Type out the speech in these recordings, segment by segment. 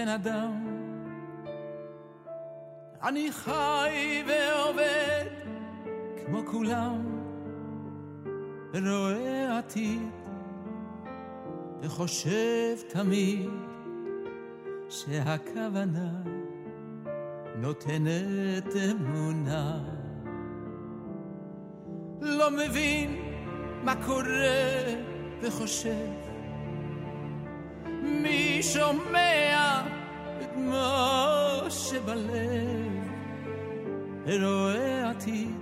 בן אדם. אני חי ועובד כמו כולם, רואה עתיד וחושב תמיד שהכוונה נותנת אמונה. לא מבין מה קורה וחושב מי שומע את מה שבלב, רואה עתיד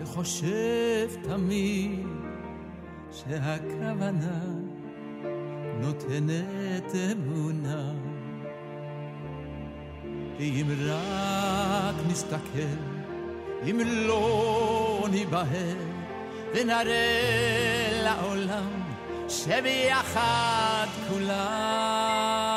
וחושב תמיד שהכוונה נותנת אמונה. אם רק נסתכל, אם לא ניבהל ונראה לעולם שביחד כולם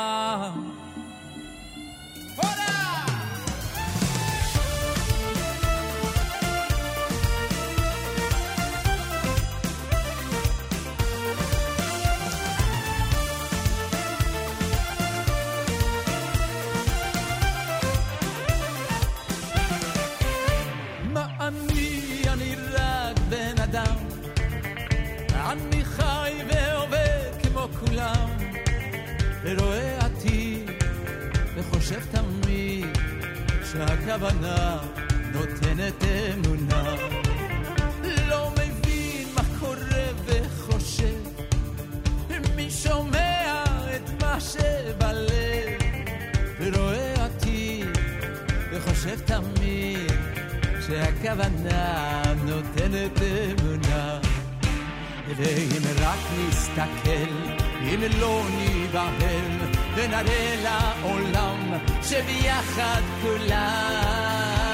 שהכוונה נותנת אמונה. לא מבין מה קורה וחושב, מי שומע את מה שבלב, ורואה אותי וחושב תמיד שהכוונה נותנת אמונה. ואם רק נסתכל, אם לא ניבהל, ונראה לעולם שביחד כולם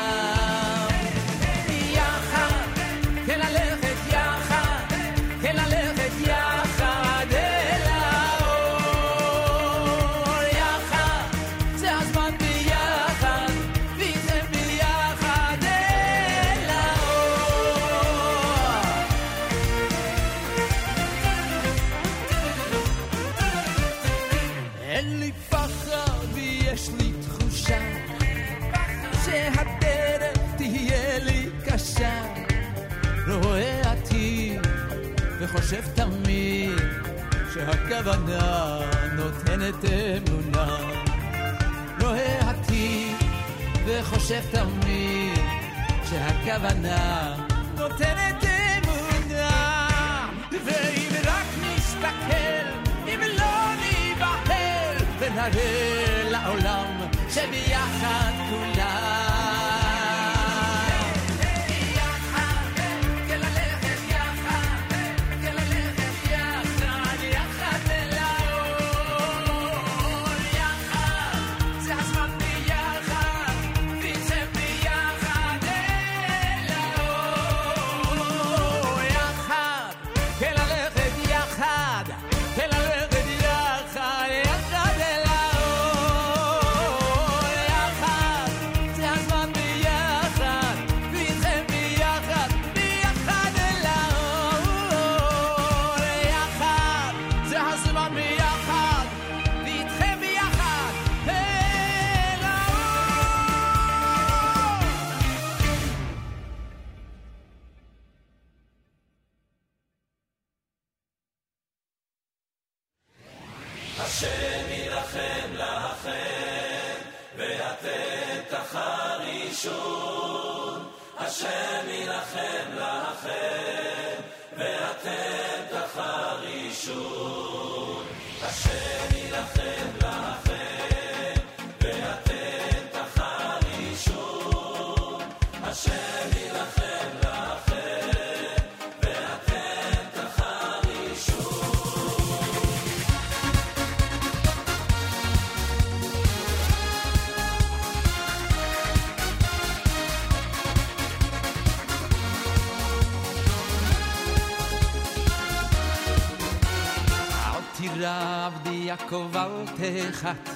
יעקב אל תחת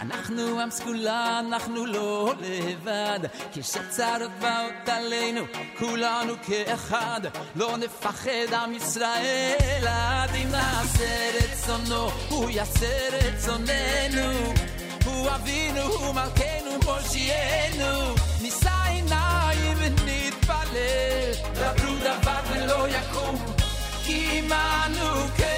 אנחנו עם סגולה, אנחנו לא לבד כשצרות באות עלינו, כולנו כאחד לא נפחד עם ישראל עד אם נעשה רצונו, הוא יעשה רצוננו הוא אבינו, הוא מלכנו, מושיענו נישא עיניים ונתפלל דברו דבר ולא יקום כי עמנו כן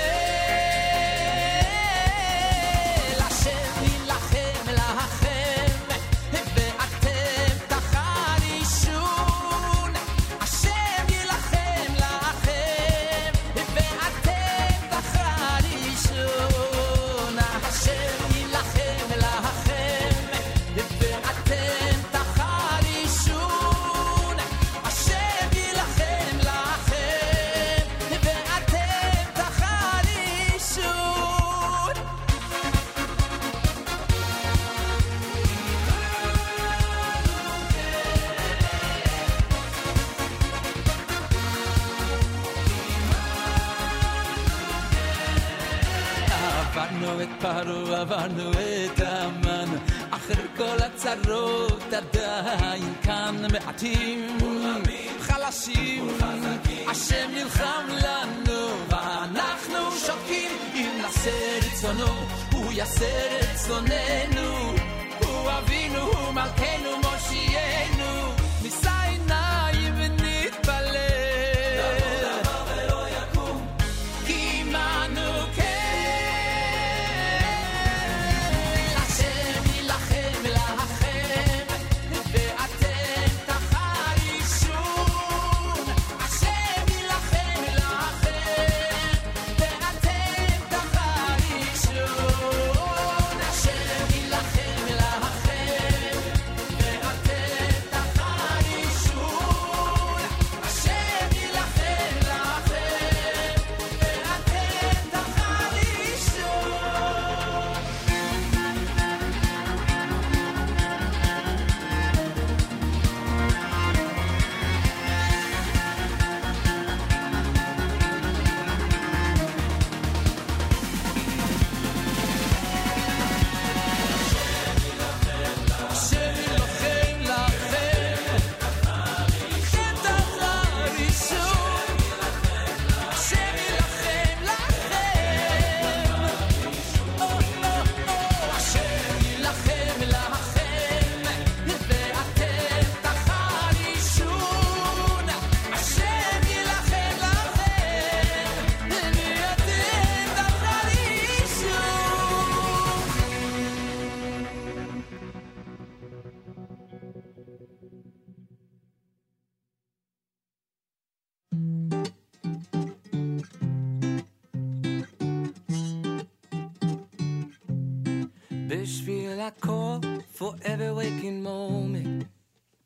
בשביל הכל, for every waking moment.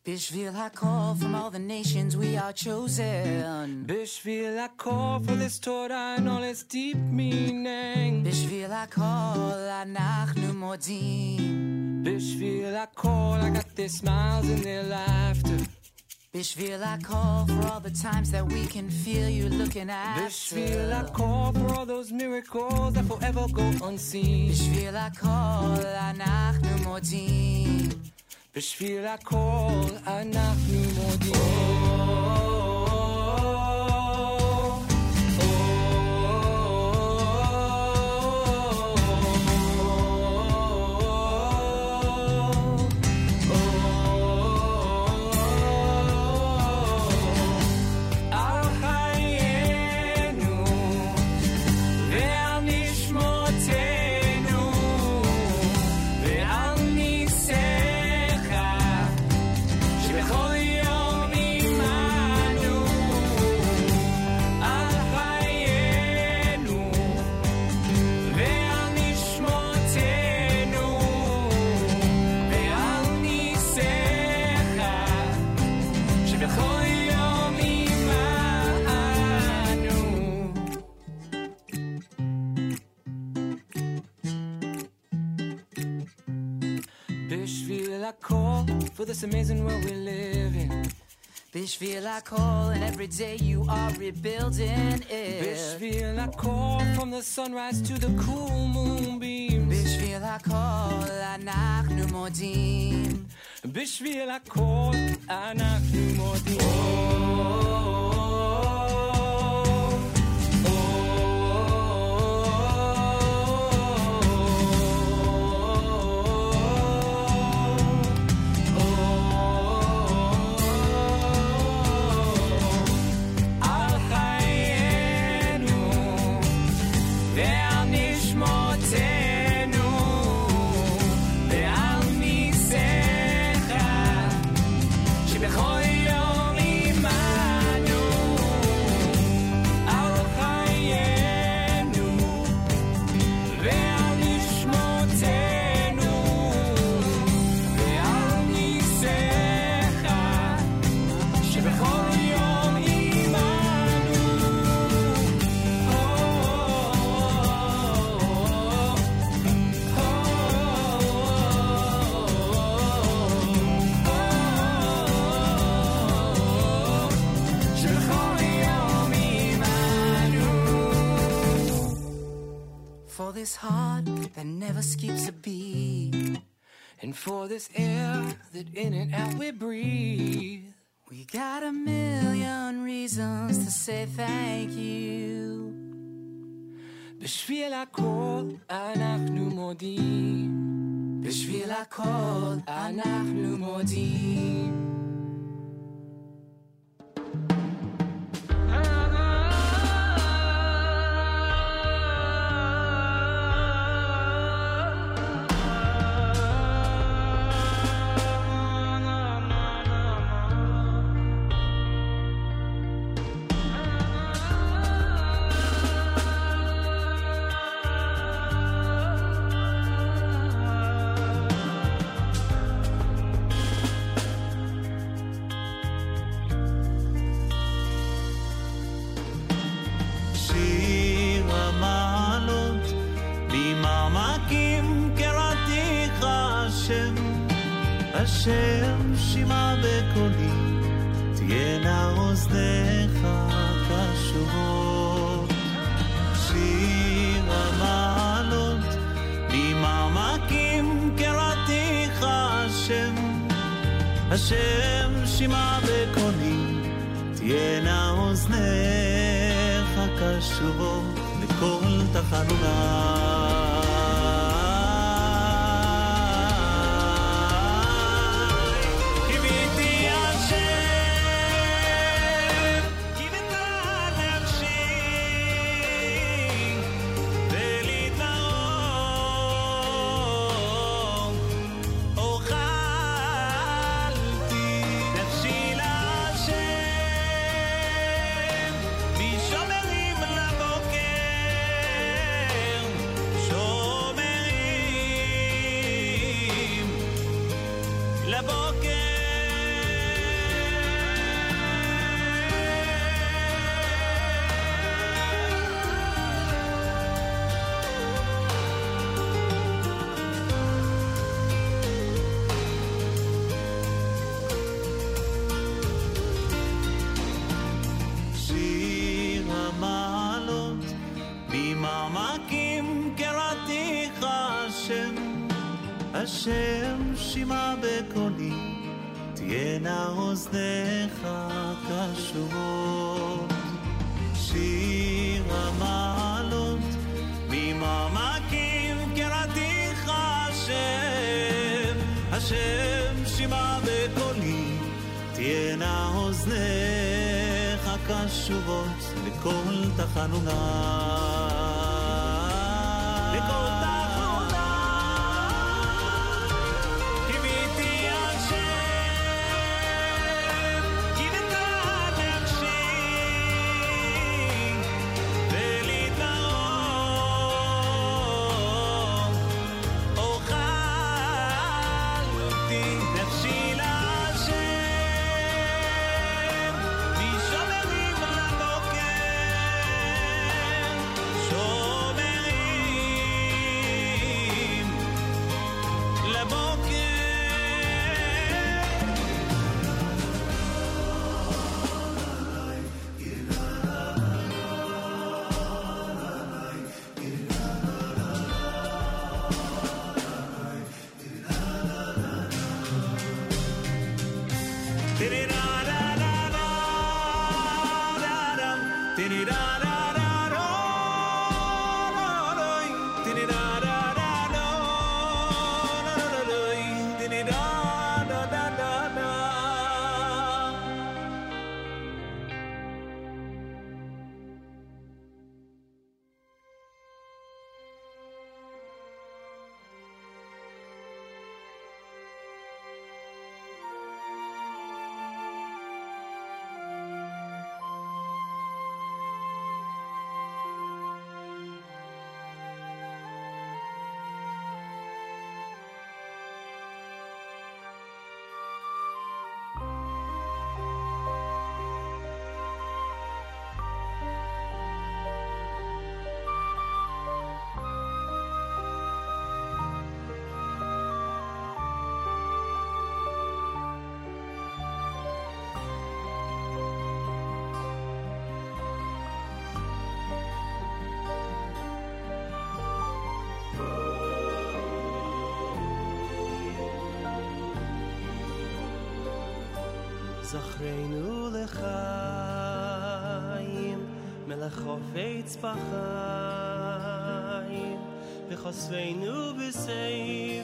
בשביל הכל, from all the nations we are chosen. בשביל הכל, for this Torah and all its deep meaning. בשביל הכל, אנחנו מודים. בשביל הכל, I got their smiles and their laughter. בשביל הכל, for all the times that we can feel you looking at בשביל הכל, for all those miracles that forever go unseen. בשביל הכל, אנחנו מודים. בשביל הכל, אנחנו מודים. על for this amazing world we live in. בשביל הכל, and every day you are rebuilding it. בשביל הכל, from the sunrise to the cool moonbeams. בשביל הכל, אנחנו מודים. בשביל הכל, אנחנו מודים. על this heart that never skips a beat. And for this air that in and out we breathe We got a million reasons to say thank you. בשביל הכל אנחנו מודים בשביל הכל, אנחנו מודים. השם שמע בקולי תהיינה אוזניך קשובות לכל תחנוני. השם שמע בקולי תהיינה אוזניך קשובות שיר המעלות ממעמקים קראתיך השם השם שמע בקולי תהיינה אוזניך קשובות לכל תחנונה. זכרנו לחיים, מלך חופץ בחיים, וחושפנו בספר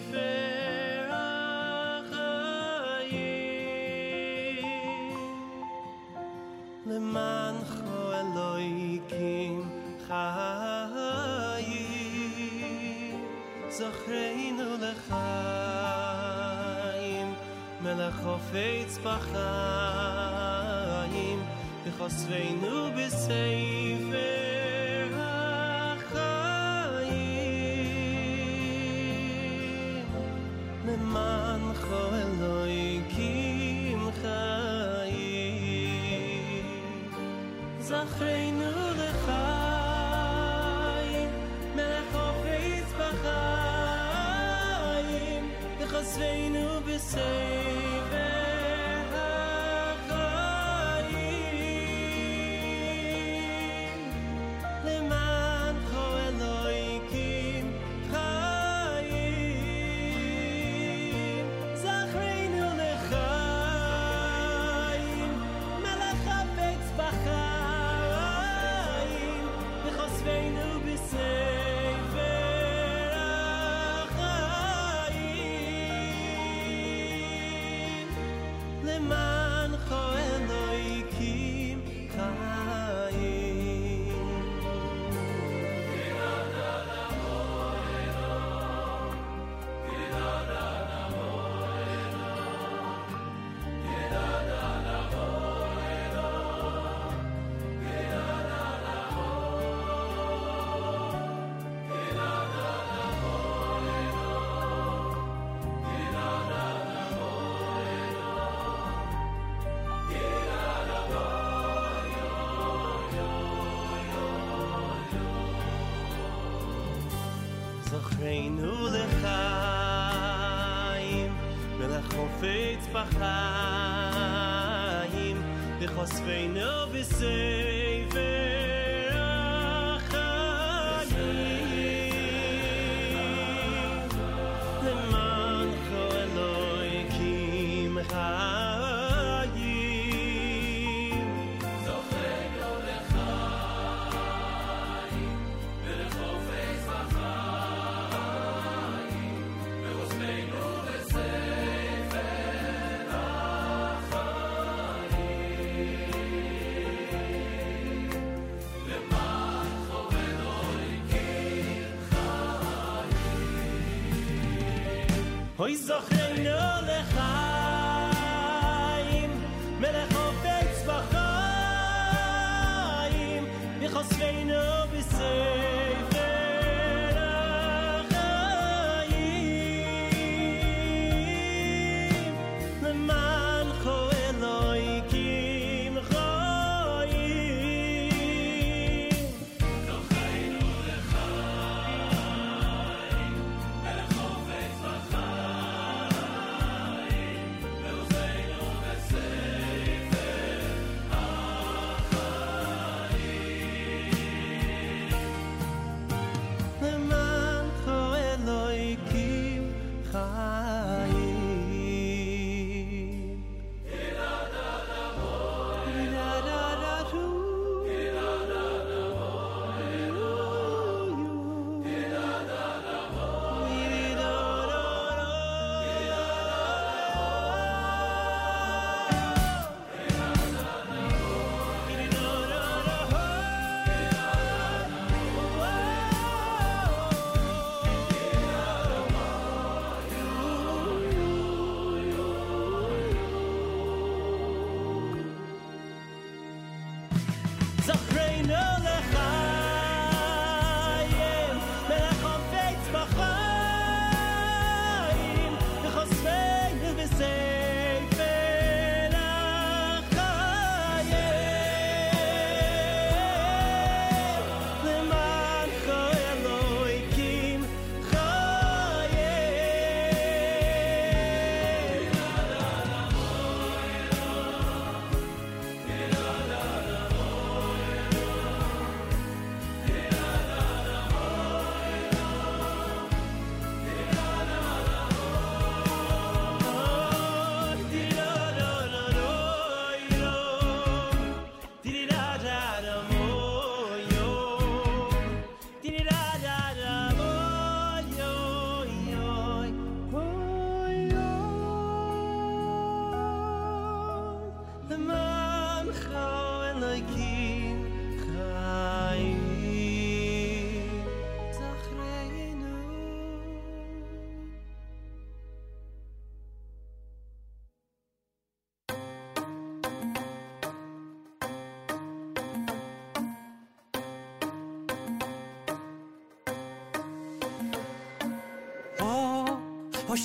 חופץ בחיים וחושפנו בספר החיים. למען חו אלוהיקים חיים. זכרנו לחיים מלך בחיים בספר Hoy zochreinu lechaim Melech hofetz b'chaim V'chosfeinu b'sefer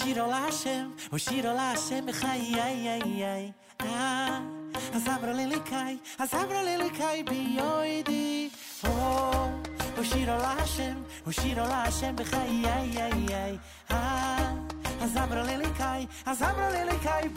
שיר עולה השם, או שיר עולה בחיי, איי, איי, איי, אה, אז אמרו לי לקאי, אז אמרו לי לקאי ביועדי. או, או שיר עולה או שיר עולה בחיי, איי, איי, איי. אה, אז אמרו לי לקאי, אז אמרו לי לקאי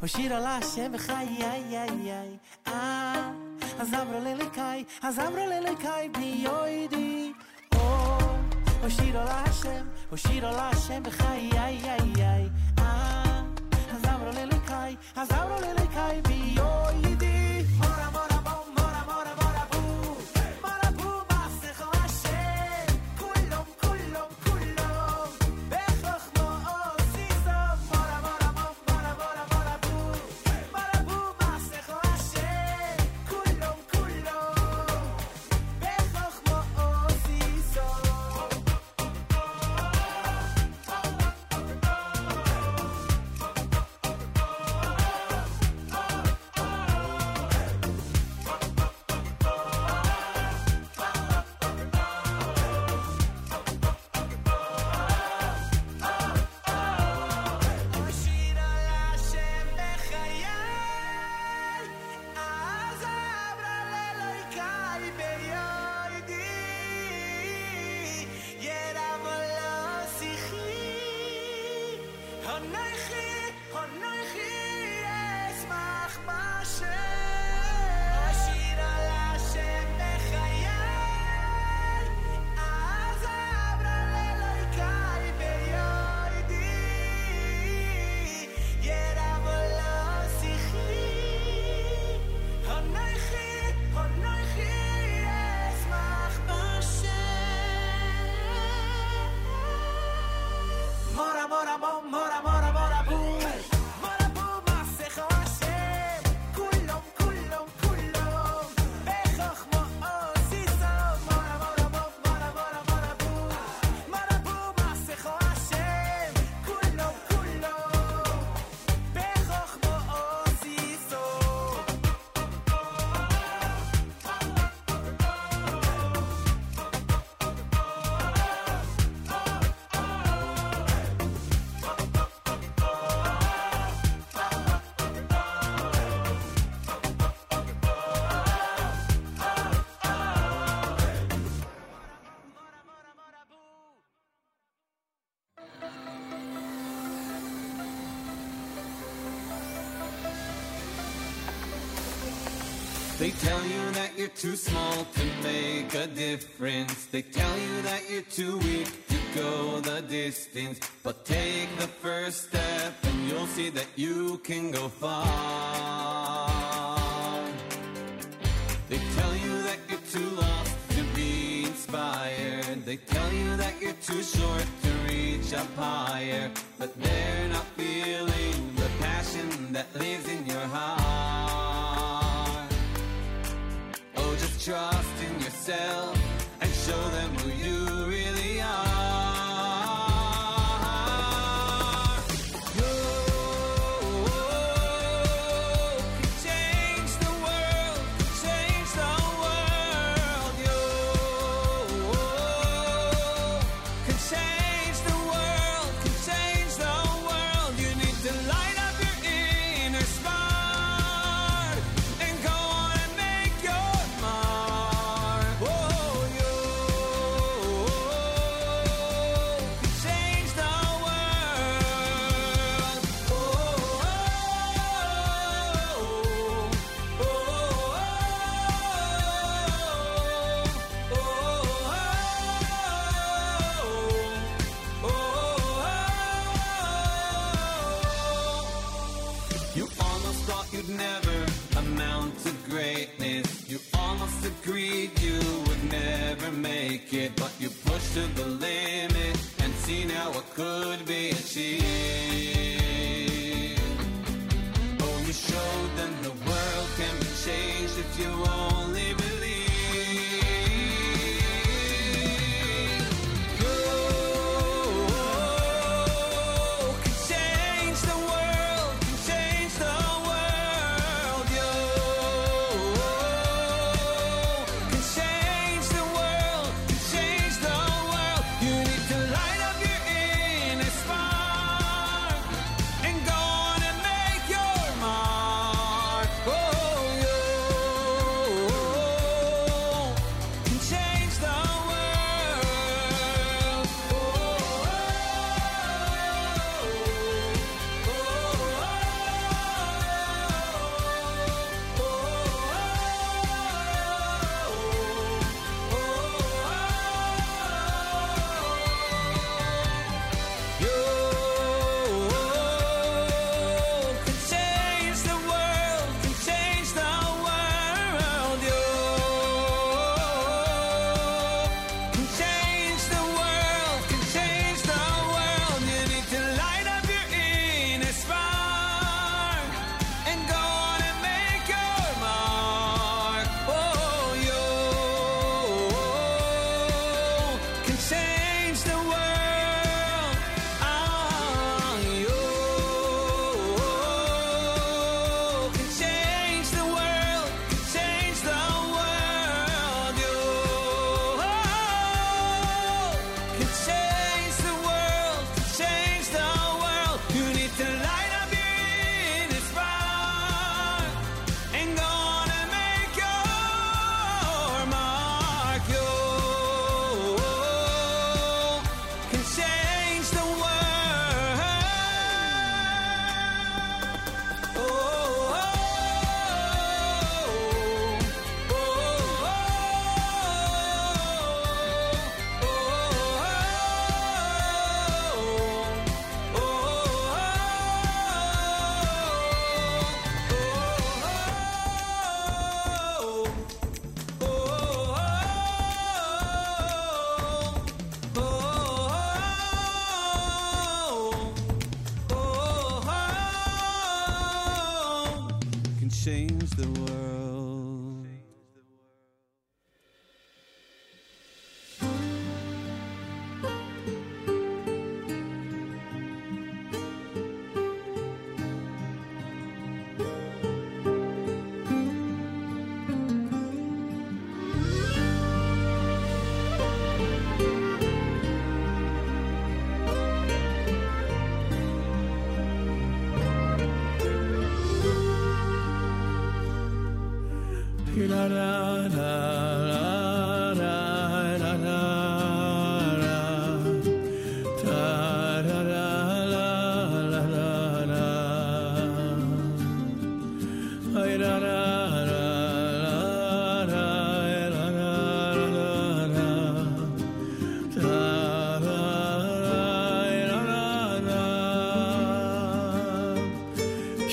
Hashem, oh shira la Hashem, chai ay ay ay. Ah, azamra lele kai, azamra lele kai bi yoidi. Oh, oh shira la Hashem, They tell you that you're too small to make a difference. They tell you that you're too weak to go the distance. But take the first step and you'll see that you can go far. They tell you that you're too lost to be inspired. They tell you that you're too short to reach up higher. But they're not feeling the passion that lives in your heart. trust in yourself and show them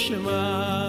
Shema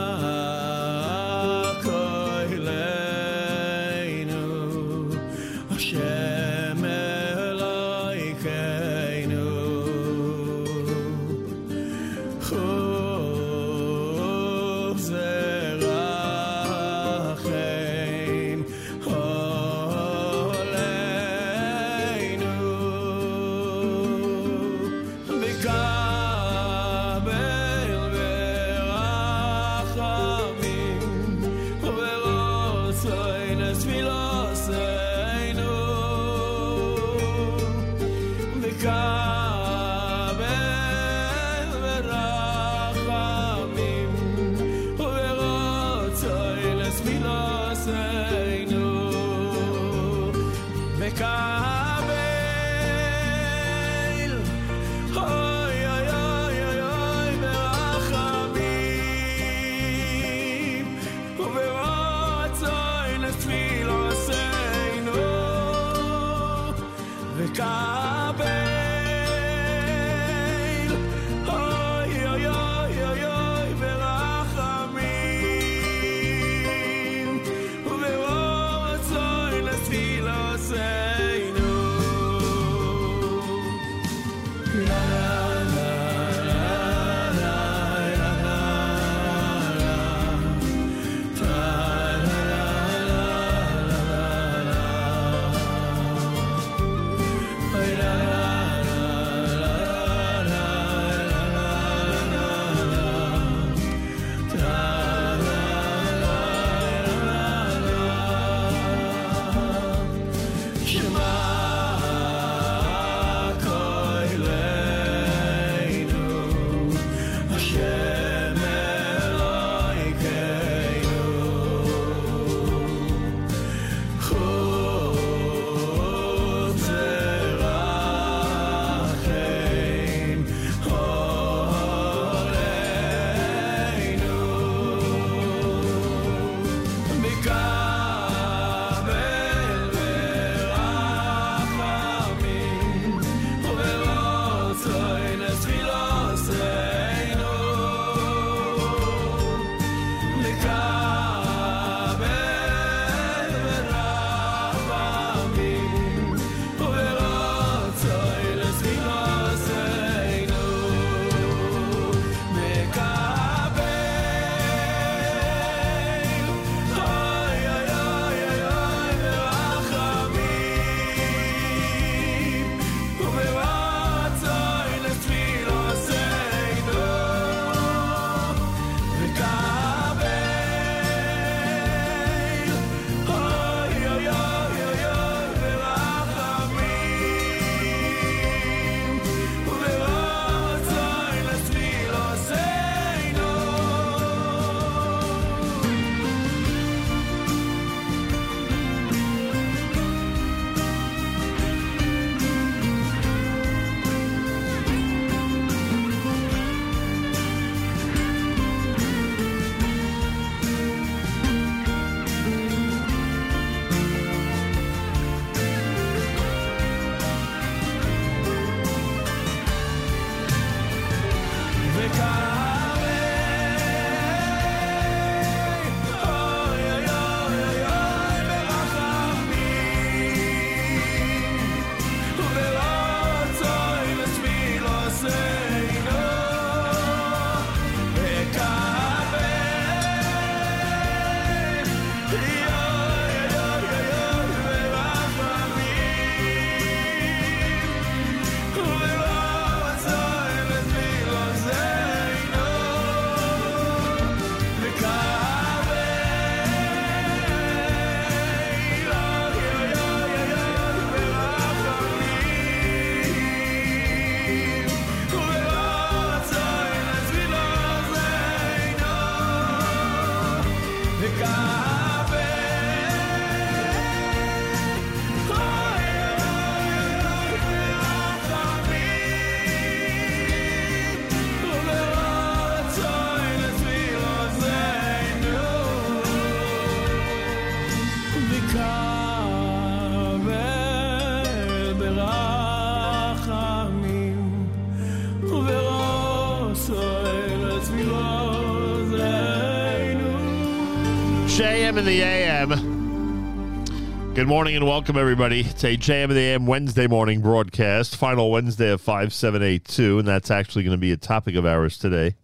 JM in the AM. Good morning and welcome, everybody. It's a JM in the AM Wednesday morning broadcast, final Wednesday of 5782, and that's actually going to be a topic of ours today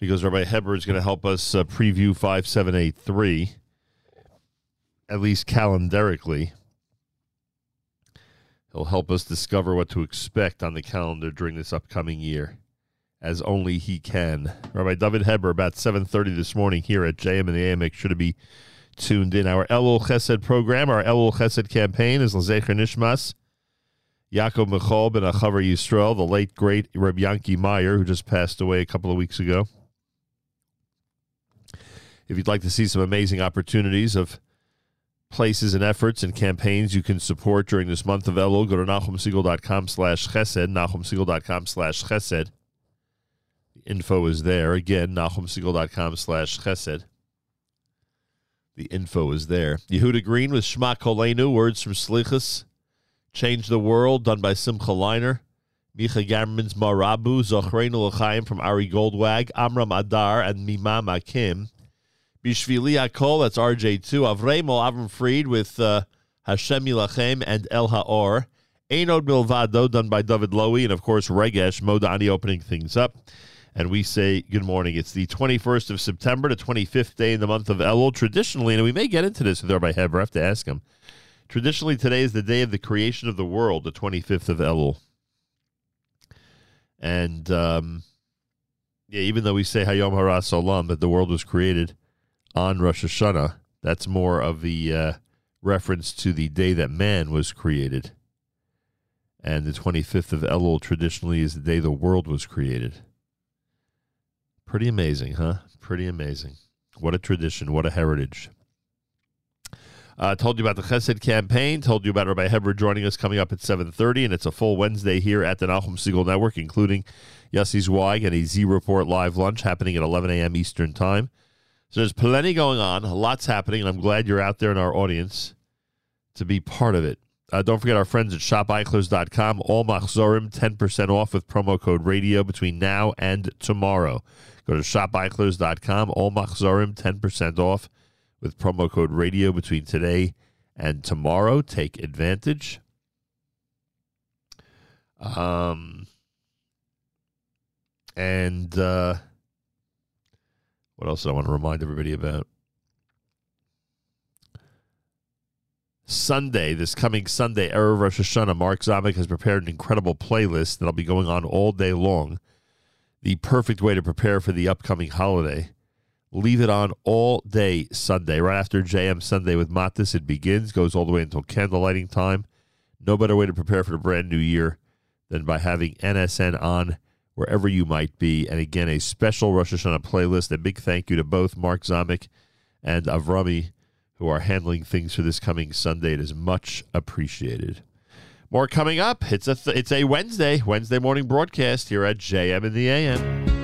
because Rabbi Heber is going to help us uh, preview 5783, at least calendarically. He'll help us discover what to expect on the calendar during this upcoming year, as only he can. Rabbi David Heber, about 7.30 this morning here at JM and the AM. Make sure to be tuned in. Our Elul Chesed program, our Elul Chesed campaign is Lezecher Nishmas, Yaakov Michal ben Achavar Yisrael, the late, great Reb Yanki Meyer, who just passed away a couple of weeks ago. If you'd like to see some amazing opportunities of places and efforts and campaigns you can support during this month of Elul, go to NachumSegal.com slash chesed, NachumSegal.com slash chesed. Info is there. Again, NachumSegal.com slash chesed. The info is there. Yehuda Green with Shema Kolenu, words from Slichus. Change the World, done by Simcha Leiner. Micha Gammerman's Marabu, Zochreinu L'chaim from Ari Goldwag, Amram Adar, and Mimam Akim. Bishvili Akol, that's RJ2. Avremo Avram Fried with uh, Hashem Yilachem and El Haor. Einod Milvado, done by David Lowy, and of course Regesh Modani opening things up. And we say good morning. It's the 21st of September, the 25th day in the month of Elul. Traditionally, and we may get into this with Rabbi Heber, I have to ask him. Traditionally, today is the day of the creation of the world, the 25th of Elul. And um, yeah, even though we say Hayom Olam, that the world was created on Rosh Hashanah, that's more of the uh, reference to the day that man was created. And the 25th of Elul traditionally is the day the world was created. Pretty amazing, huh? Pretty amazing. What a tradition, what a heritage. Uh, told you about the Chesed campaign. Told you about Rabbi Heber joining us coming up at 7.30, and it's a full Wednesday here at the Nahum Segal Network, including Yossi Zweig and a Z Report live lunch happening at 11 a.m. Eastern Time. So there's plenty going on, lots happening, and I'm glad you're out there in our audience to be part of it. Uh, don't forget our friends at shopeichler's.com. All Machzorim, 10% off with promo code radio between now and tomorrow. Go to shopeichler's.com. All Machzorim, 10% off with promo code radio between today and tomorrow. Take advantage. Um, and uh, what else do I want to remind everybody about? Sunday, this coming Sunday, Erev Rosh Hashanah, Mark Zamek has prepared an incredible playlist that'll be going on all day long. The perfect way to prepare for the upcoming holiday. Leave it on all day Sunday. Right after JM Sunday with Matis, it begins, goes all the way until candle lighting time. No better way to prepare for the brand new year than by having NSN on wherever you might be. And again, a special Rosh Hashanah playlist. A big thank you to both Mark Zamek and Avrami who are handling things for this coming Sunday. It is much appreciated. More coming up. It's a th- it's a Wednesday Wednesday morning broadcast here at JM in the AM.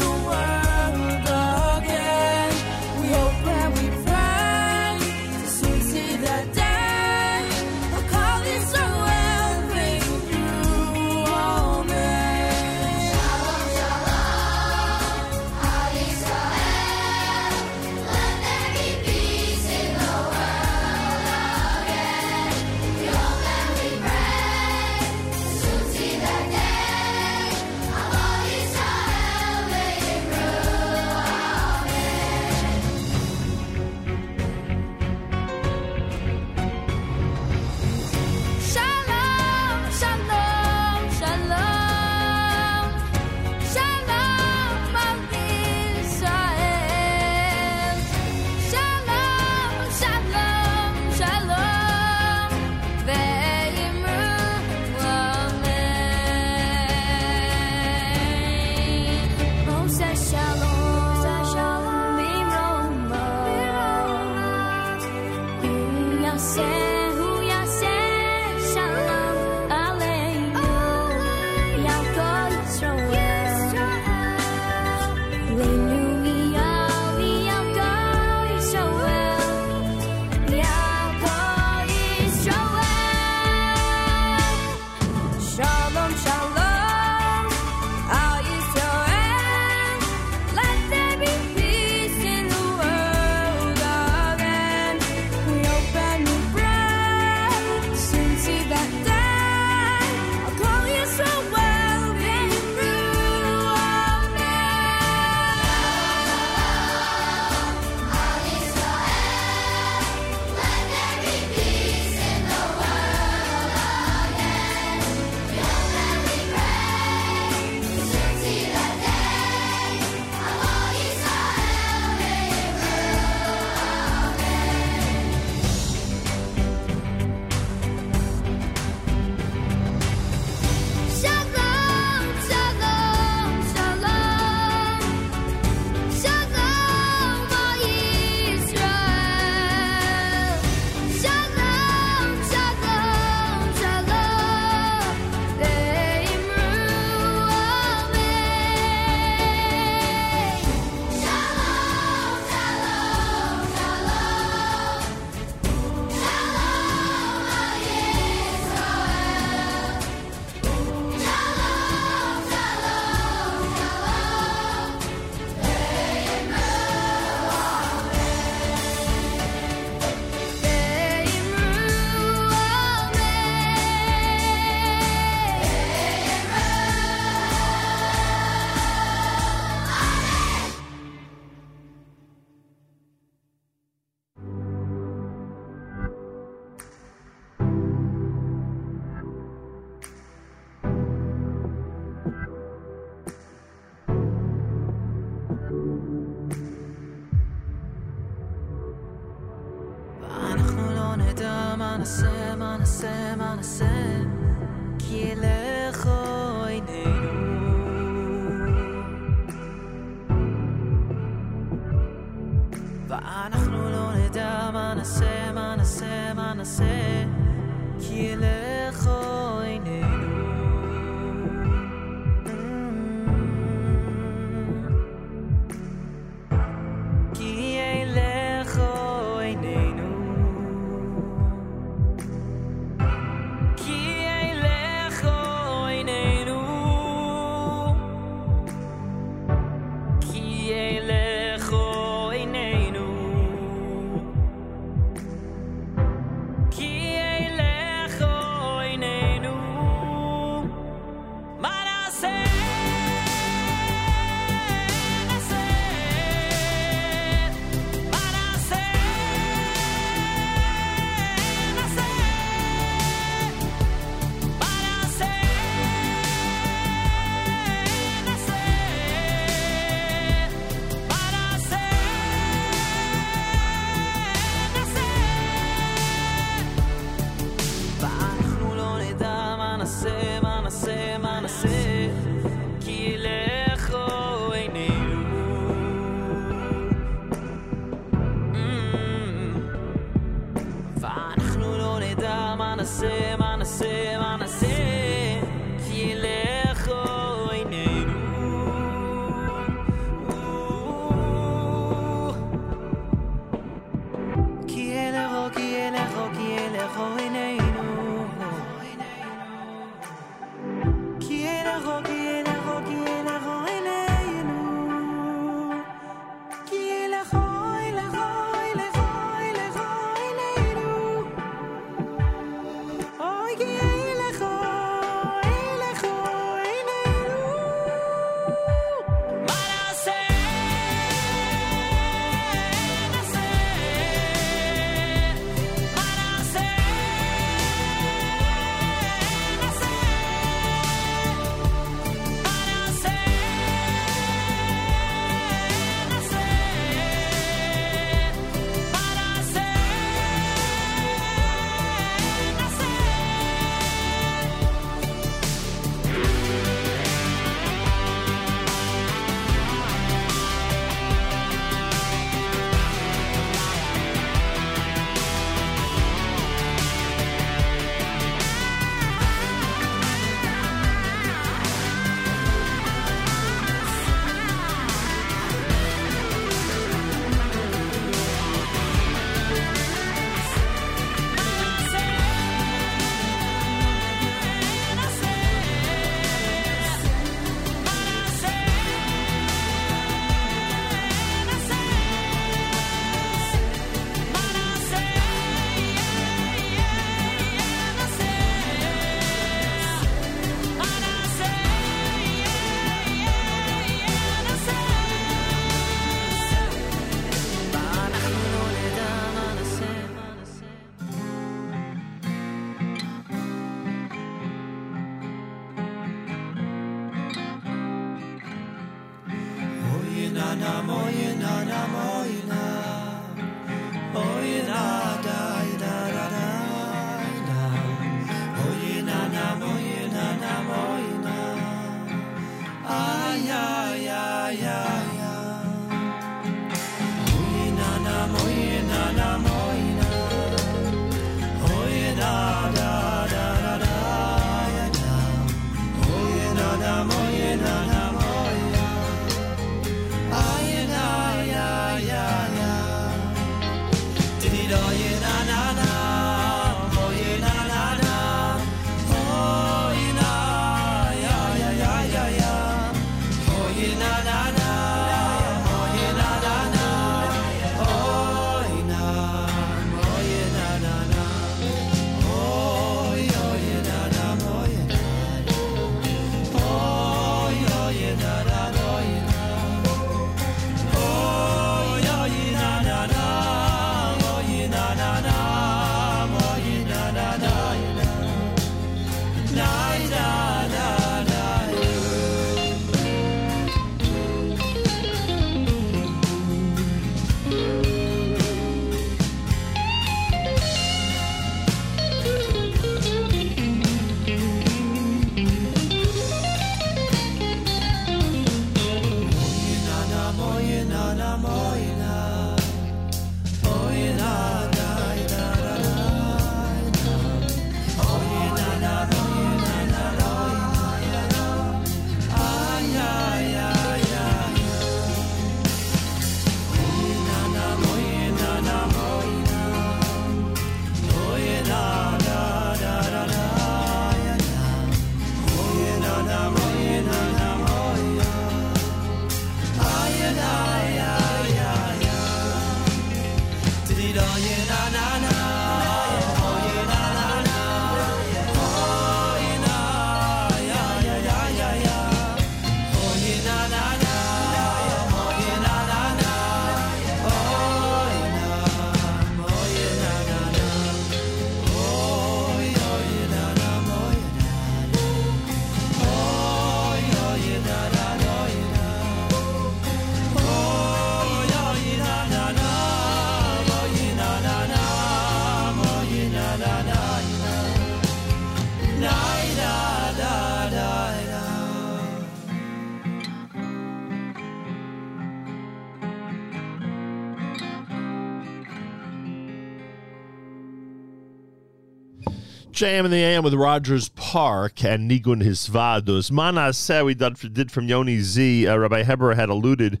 JM in the AM with Rogers Park and Nigun Hisvados. Mana said we did, from Yoni Z. Uh, Rabbi Heber had alluded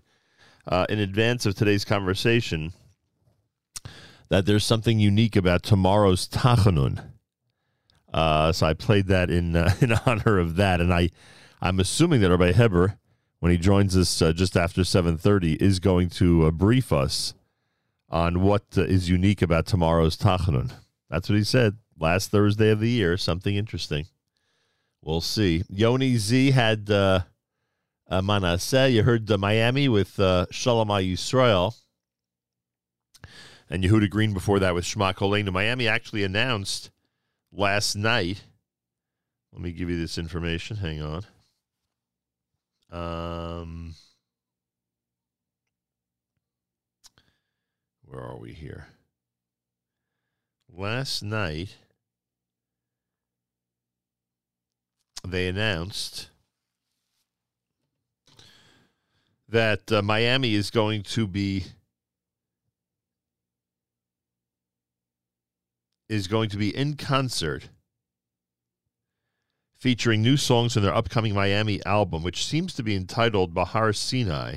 uh, in advance of today's conversation that there's something unique about tomorrow's Tachanun. Uh, so I played that in uh, in honor of that, and I I'm assuming that Rabbi Heber, when he joins us uh, just after 7:30, is going to uh, brief us on what is unique about tomorrow's Tachanun. That's what he said last Thursday of the year. Something interesting. We'll see. Yoni Z had uh, uh, Manasseh. You heard uh, Miami with uh, Shalom Yisrael. And Yehuda Green before that with Shema Koleinu. Miami actually announced last night. Let me give you this information. Hang on. Um, where are we here? Last night, they announced that uh, Miami is going to be is going to be in concert featuring new songs from their upcoming Miami album, which seems to be entitled Bahar Sinai.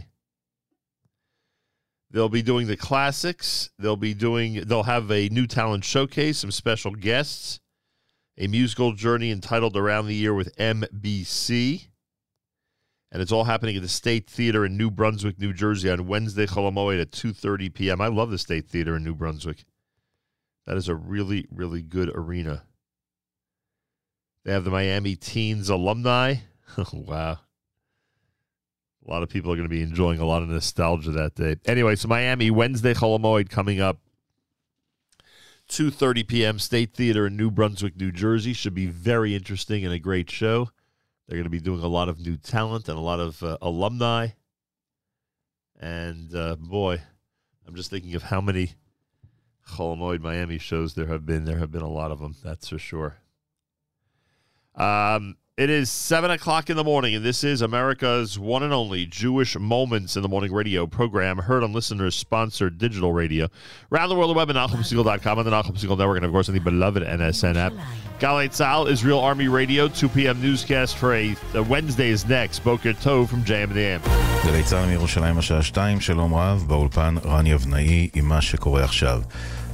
They'll be doing the classics. They'll be doing. They'll have a new talent showcase, some special guests, a musical journey entitled "Around the Year" with MBC, and it's all happening at the State Theater in New Brunswick, New Jersey, on Wednesday, Cholamoid at two thirty p.m. I love the State Theater in New Brunswick. That is a really, really good arena. They have the Miami Teens alumni. wow. A lot of people are going to be enjoying a lot of nostalgia that day. Anyway, so Miami Wednesday Cholamoid coming up 2:30 p.m. State Theater in New Brunswick, New Jersey should be very interesting and a great show. They're going to be doing a lot of new talent and a lot of uh, alumni. And uh, boy, I'm just thinking of how many Cholamoid Miami shows there have been. There have been a lot of them, that's for sure. Um, it is 7 o'clock in the morning, and this is America's one and only Jewish Moments in the Morning radio program, heard on listeners sponsored digital radio. Around the world, the web at NachumSegal.com and the Nahum Network, and of course on the beloved NSN app. Galei Tzahal, Israel Army Radio, 2 p.m. newscast for a, a Wednesday's next. Boker Tov from JM and the AM. גלי צה"ל מירושלים השעה 2, שלום רב, באולפן רני אבנאי עם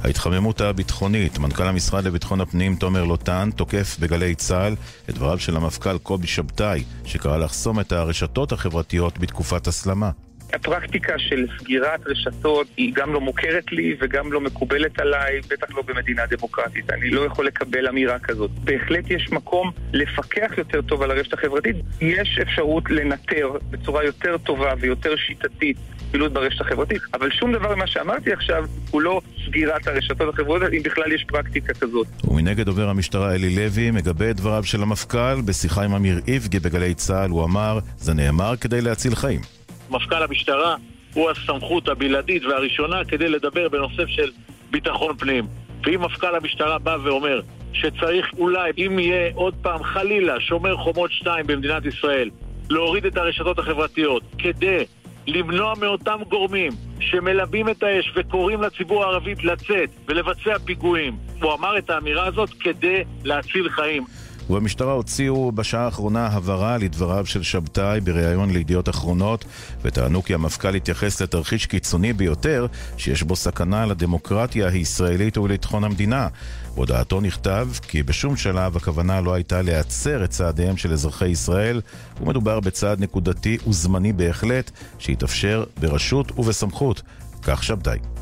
ההתחממות הביטחונית, מנכ"ל המשרד לביטחון הפנים תומר לוטן תוקף בגלי צה"ל את דבריו של המפכ"ל קובי שבתאי, שקרא לחסום את הרשתות החברתיות בתקופת הסלמה. הפרקטיקה של סגירת רשתות היא גם לא מוכרת לי וגם לא מקובלת עליי, בטח לא במדינה דמוקרטית. אני לא יכול לקבל אמירה כזאת. בהחלט יש מקום לפקח יותר טוב על הרשת החברתית. יש אפשרות לנטר בצורה יותר טובה ויותר שיטתית פעילות ברשת החברתית, אבל שום דבר ממה שאמרתי עכשיו הוא לא סגירת הרשתות החברתיות, אם בכלל יש פרקטיקה כזאת. ומנגד דובר המשטרה אלי לוי מגבה את דבריו של המפכ"ל בשיחה עם אמיר איבגי בגלי צה"ל, הוא אמר, זה נאמר כדי להציל חיים. מפכ"ל המשטרה הוא הסמכות הבלעדית והראשונה כדי לדבר בנושא של ביטחון פנים. ואם מפכ"ל המשטרה בא ואומר שצריך אולי, אם יהיה עוד פעם חלילה שומר חומות 2 במדינת ישראל, להוריד את הרשתות החברתיות כדי למנוע מאותם גורמים שמלבים את האש וקוראים לציבור הערבי לצאת ולבצע פיגועים. הוא אמר את האמירה הזאת כדי להציל חיים. ובמשטרה הוציאו בשעה האחרונה הבהרה לדבריו של שבתאי בריאיון לידיעות אחרונות וטענו כי המפכ"ל התייחס לתרחיש קיצוני ביותר שיש בו סכנה לדמוקרטיה הישראלית ולביטחון המדינה. בהודעתו נכתב כי בשום שלב הכוונה לא הייתה להצר את צעדיהם של אזרחי ישראל ומדובר בצעד נקודתי וזמני בהחלט שיתאפשר ברשות ובסמכות. כך שבתאי.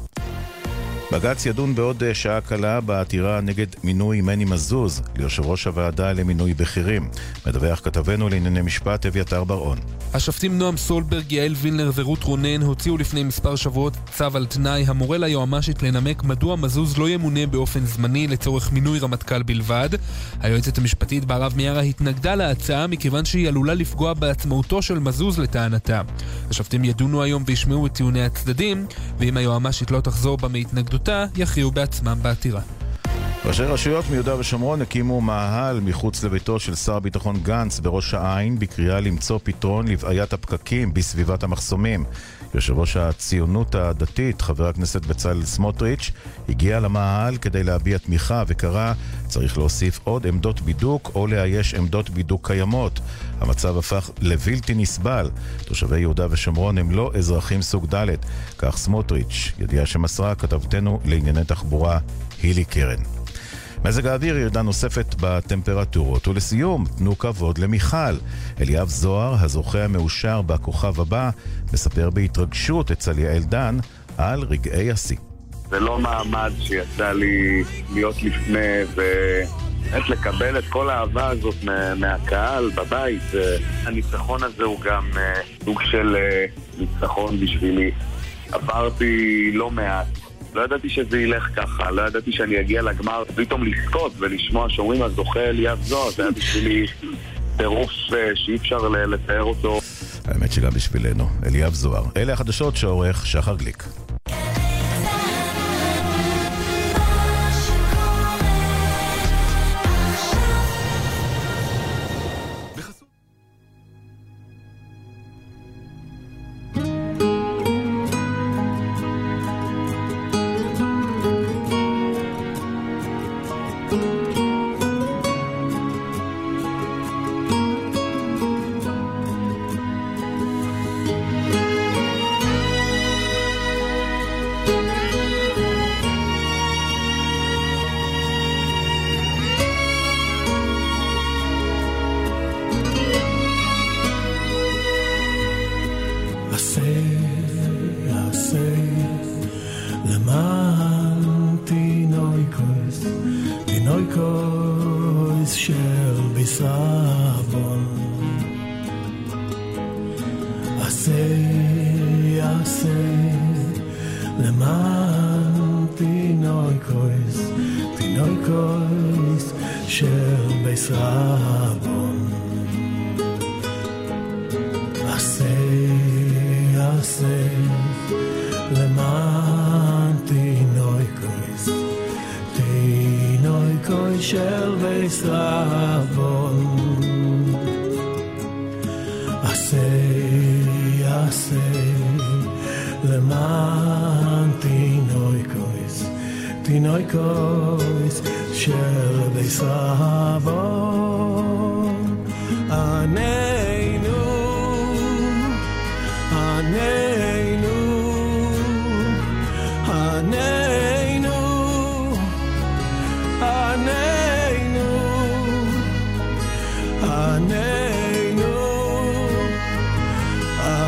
בג"ץ ידון בעוד שעה קלה בעתירה נגד מינוי מני מזוז ליושב ראש הוועדה למינוי בכירים. מדווח כתבנו לענייני משפט אביתר בר-און. השופטים נועם סולברג, יעל וילנר ורות רונן הוציאו לפני מספר שבועות צו על תנאי המורה ליועמ"שית לנמק מדוע מזוז לא ימונה באופן זמני לצורך מינוי רמטכ"ל בלבד. היועצת המשפטית בהרב מיארה התנגדה להצעה מכיוון שהיא עלולה לפגוע בעצמאותו של מזוז לטענתה. השופטים ידונו היום וישמעו את טיעוני הצדדים, ואם היועמ"שית לא תחזור בה מהתנגדותה, יכריעו בעצמם בעתירה. ראשי רשויות מיהודה ושומרון הקימו מאהל מחוץ לביתו של שר הביטחון גנץ בראש העין בקריאה למצוא פתרון לבעיית הפקקים בסביבת המחסומים. יושב ראש הציונות הדתית, חבר הכנסת בצלאל סמוטריץ', הגיע למאהל כדי להביע תמיכה וקרא צריך להוסיף עוד עמדות בידוק או לאייש עמדות בידוק קיימות. המצב הפך לבלתי נסבל. תושבי יהודה ושומרון הם לא אזרחים סוג ד', כך סמוטריץ', ידיעה שמסרה כתבתנו לענייני תחבורה הילי קרן. מזג האוויר ירידה נוספת בטמפרטורות. ולסיום, תנו כבוד למיכל. אליאב זוהר, הזוכה המאושר בכוכב הבא, מספר בהתרגשות אצל יעל דן על רגעי השיא. זה לא מעמד שיצא לי להיות לפני ובאמת לקבל את כל האהבה הזאת מה- מהקהל בבית. הניצחון הזה הוא גם אה, סוג של אה, ניצחון בשבילי. עברתי לא מעט. לא ידעתי שזה ילך ככה, לא ידעתי שאני אגיע לגמר, פתאום לזכות ולשמוע שאומרים הזוכה אליאב זוהר, זה היה בשבילי טירוף אה, שאי אפשר לתאר אותו. האמת שגם בשבילנו, אליאב זוהר. אלה החדשות שעורך שחר גליק.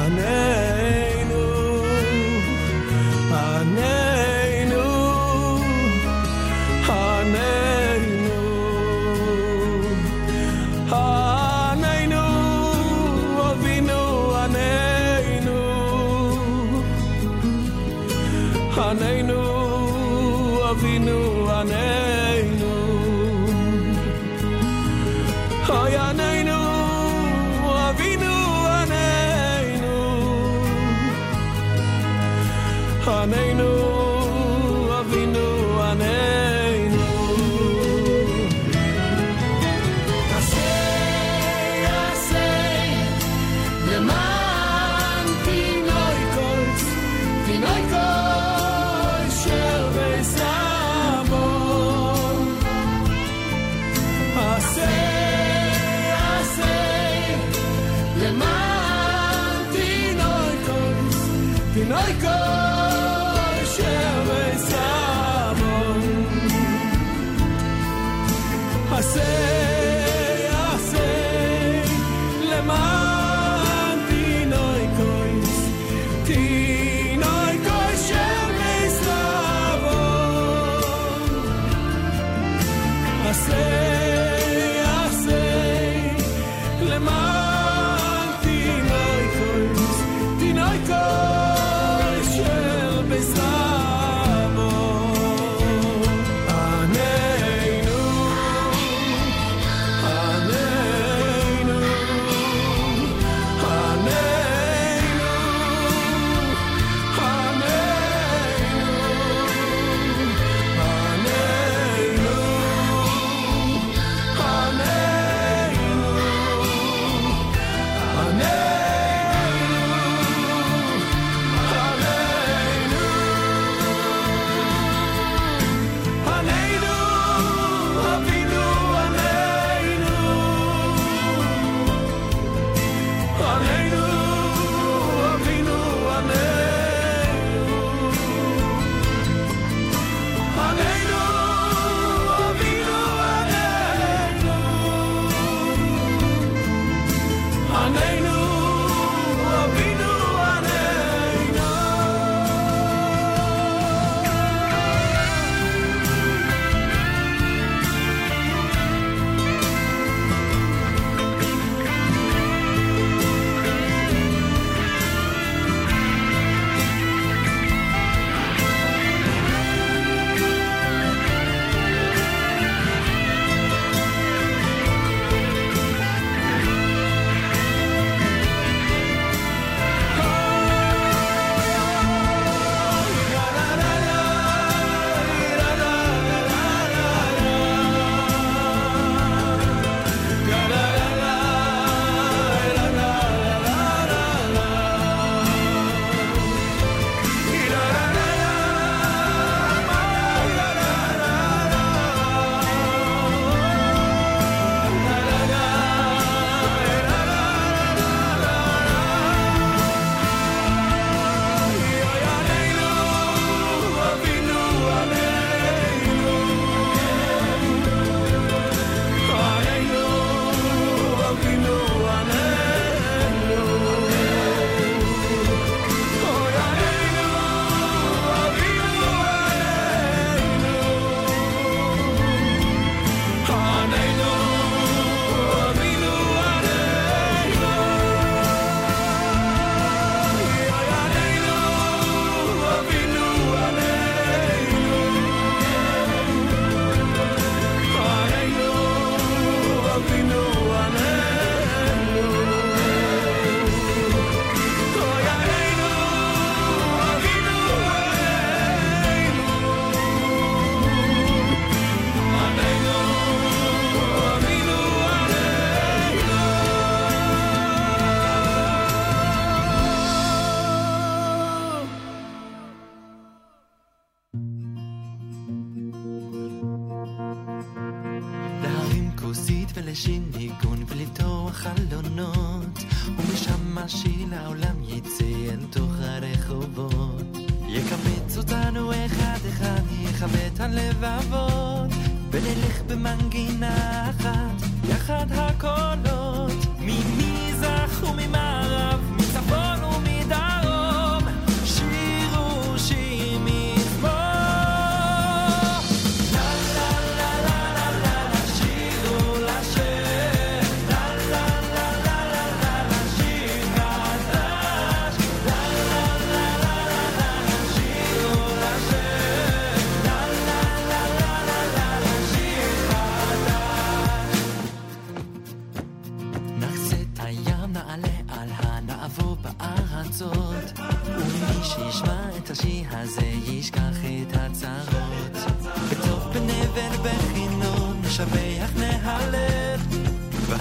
I never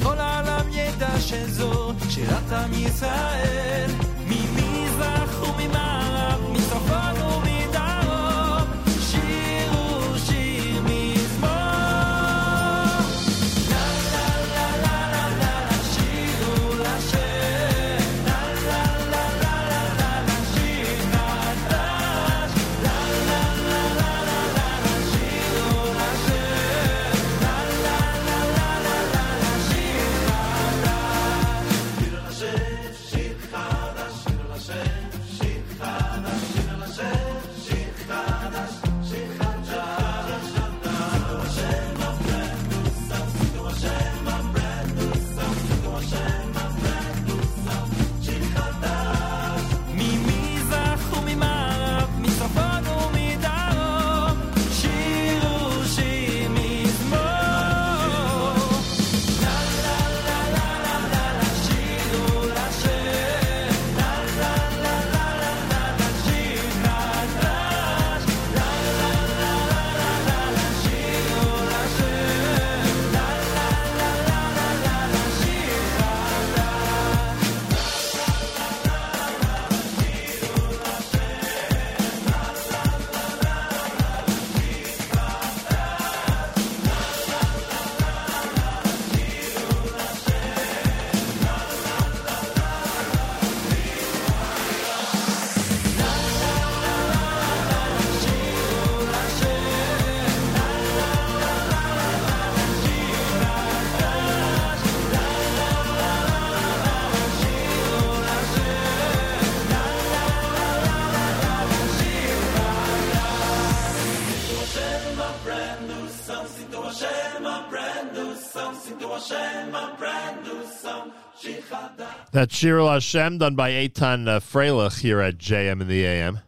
וכל העולם ידע שזו שירת עם ישראל ממזרח וממערב מצפון Shir Hashem done by Eitan uh, Freilich here at JM in the AM.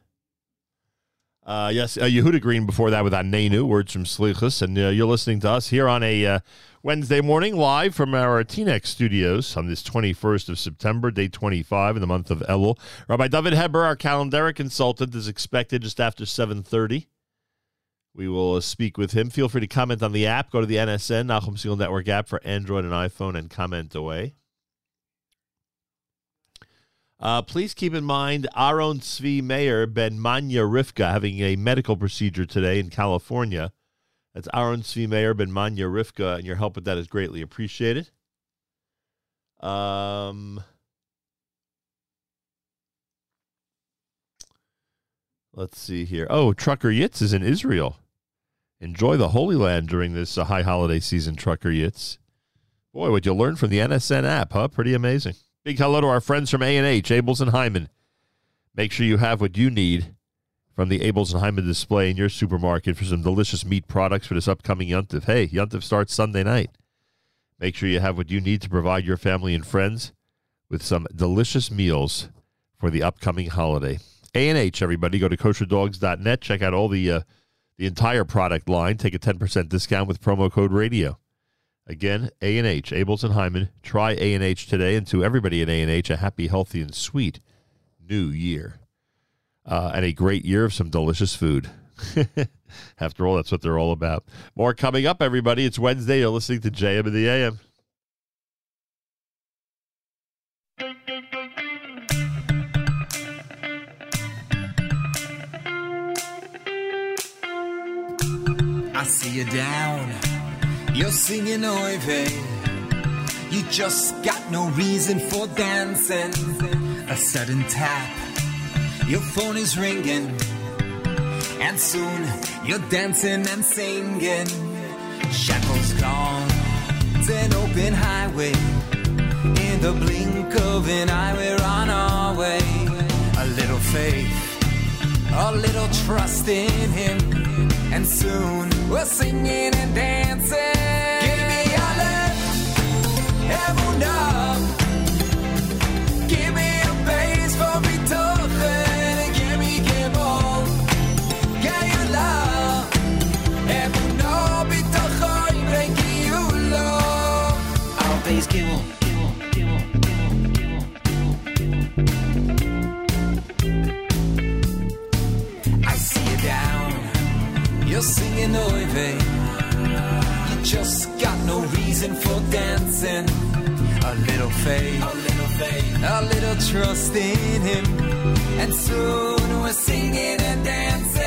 Uh, yes, uh, Yehuda Green before that with Anenu, words from Slichus. And uh, you're listening to us here on a uh, Wednesday morning live from our Teaneck studios on this 21st of September, day 25 in the month of Elul. Rabbi David Heber, our calendaric consultant, is expected just after 7.30. We will uh, speak with him. Feel free to comment on the app. Go to the NSN, Nachum Segal Network app for Android and iPhone and comment away. Uh, please keep in mind Aaron Svi Meir Ben Manya Rivka having a medical procedure today in California. That's Aaron Svi Meir Ben Manya Rivka, and your help with that is greatly appreciated. Um, let's see here. Oh, Trucker Yitz is in Israel. Enjoy the Holy Land during this uh, high holiday season, Trucker Yitz. Boy, what you learn from the NSN app, huh? Pretty amazing. Big hello to our friends from A&H, Abeles and Heymann. Make sure you have what you need from the Abeles and Heymann display in your supermarket for some delicious meat products for this upcoming Yuntif. Hey, Yuntif starts Sunday night. Make sure you have what you need to provide your family and friends with some delicious meals for the upcoming holiday. A&H, everybody, go to kosherdogs.net. Check out all the uh, the entire product line. Take a 10% discount with promo code radio. Again, A&H, and Heymann. Try A&H today, and to everybody at A&H, a happy, healthy, and sweet new year. Uh, and a great year of some delicious food. After all, that's what they're all about. More coming up, everybody. It's Wednesday. You're listening to JM in the AM. I see you down. You're singing Oive. You just got no reason for dancing. A sudden tap, your phone is ringing, and soon you're dancing and singing. Shackles gone, it's an open highway. In the blink of an eye, we're on our way. A little faith, a little trust in Him, and soon we're singing and dancing. Give me your love, emunah. Give me a for bitochen. Give me love. Bitochen, bring you love. Our base You're singing Oive. You just got no reason for dancing. A little faith, a little faith, a little trust in Him, and soon we're singing and dancing.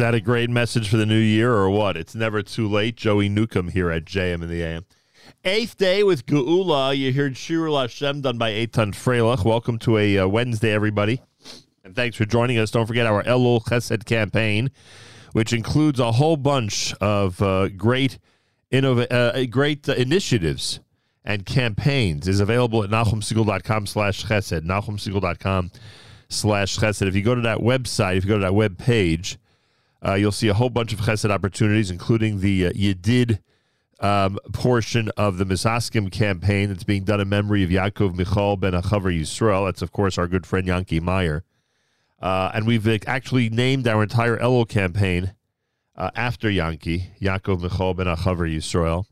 that a great message for the new year or what? It's never too late. Joey Newcomb here at JM in the AM. Eighth day with Geula. You heard Shirul Hashem done by Eitan Freilich. Welcome to a uh, Wednesday, everybody. And thanks for joining us. Don't forget our Elul Chesed campaign, which includes a whole bunch of uh, great, innov- uh, uh, great uh, initiatives and campaigns, is available at nachumsegal.com slash chesed, nachumsegal.com slash chesed. If you go to that website, if you go to that web page, uh, you'll see a whole bunch of chesed opportunities, including the uh, Yedid um, portion of the Misaskim campaign that's being done in memory of Yaakov Michal ben Achavar Yisrael. That's, of course, our good friend Yanki Meyer. Uh, and we've uh, actually named our entire Elul campaign uh, after Yanki, Yaakov Michal ben Achavar Yisrael.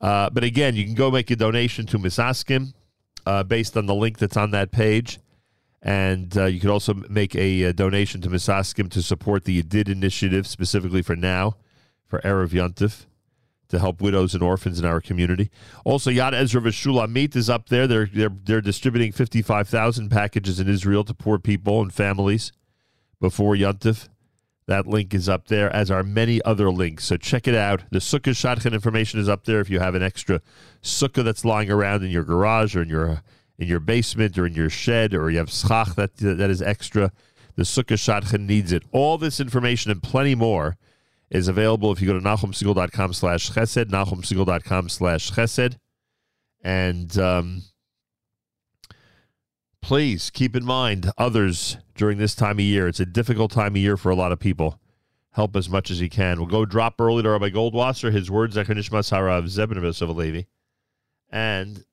Uh, but again, you can go make a donation to Misaskim uh, based on the link that's on that page. And uh, you could also make a, uh donation to Misaskim to support the Yedid initiative, specifically for now, for Erev Yontif, to help widows and orphans in our community. Also, Yad Ezra V'Shulamit is up there. They're, they're, they're distributing 55,000 packages in Israel to poor people and families before Yontif. That link is up there, as are many other links. So check it out. The Sukkah Shadchan information is up there if you have an extra sukkah that's lying around in your garage or in your in your basement or in your shed or you have schach that that is extra. The Sukkah Shadchan needs it. All this information and plenty more is available if you go to nachumsegal.com slash chesed, nachumsegal.com slash chesed. And um, please keep in mind others during this time of year. It's a difficult time of year for a lot of people. Help as much as you can. We'll go drop early to Rabbi Goldwasser, his words, Zecher Nishmas Harav Zebin of Alevi, and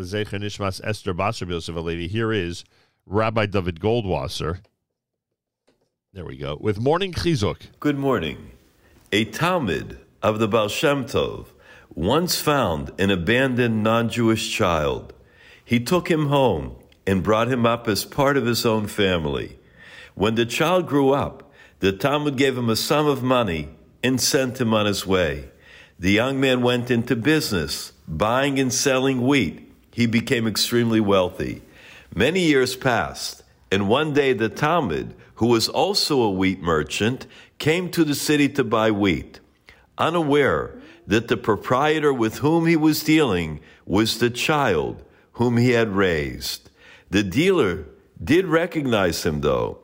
Zecher Nishmas Esther Basar Alevi. Here is Rabbi David Goldwasser. There we go. With Morning Chizuk. Good morning. A Talmid of the Baal Shem Tov once found an abandoned non Jewish child. He took him home and brought him up as part of his own family. When the child grew up, the Talmid gave him a sum of money and sent him on his way. The young man went into business, buying and selling wheat. He became extremely wealthy. Many years passed, and one day the Talmid, who was also a wheat merchant, came to the city to buy wheat. Unaware that the proprietor with whom he was dealing was the child whom he had raised. The dealer did recognize him, though,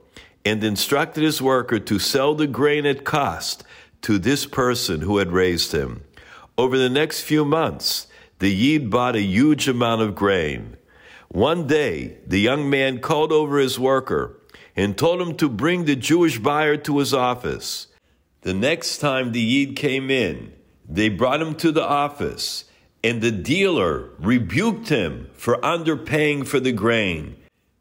and instructed his worker to sell the grain at cost to this person who had raised him. Over the next few months, the Yid bought a huge amount of grain. One day, the young man called over his worker and told him to bring the Jewish buyer to his office. The next time the Yid came in, they brought him to the office, and the dealer rebuked him for underpaying for the grain.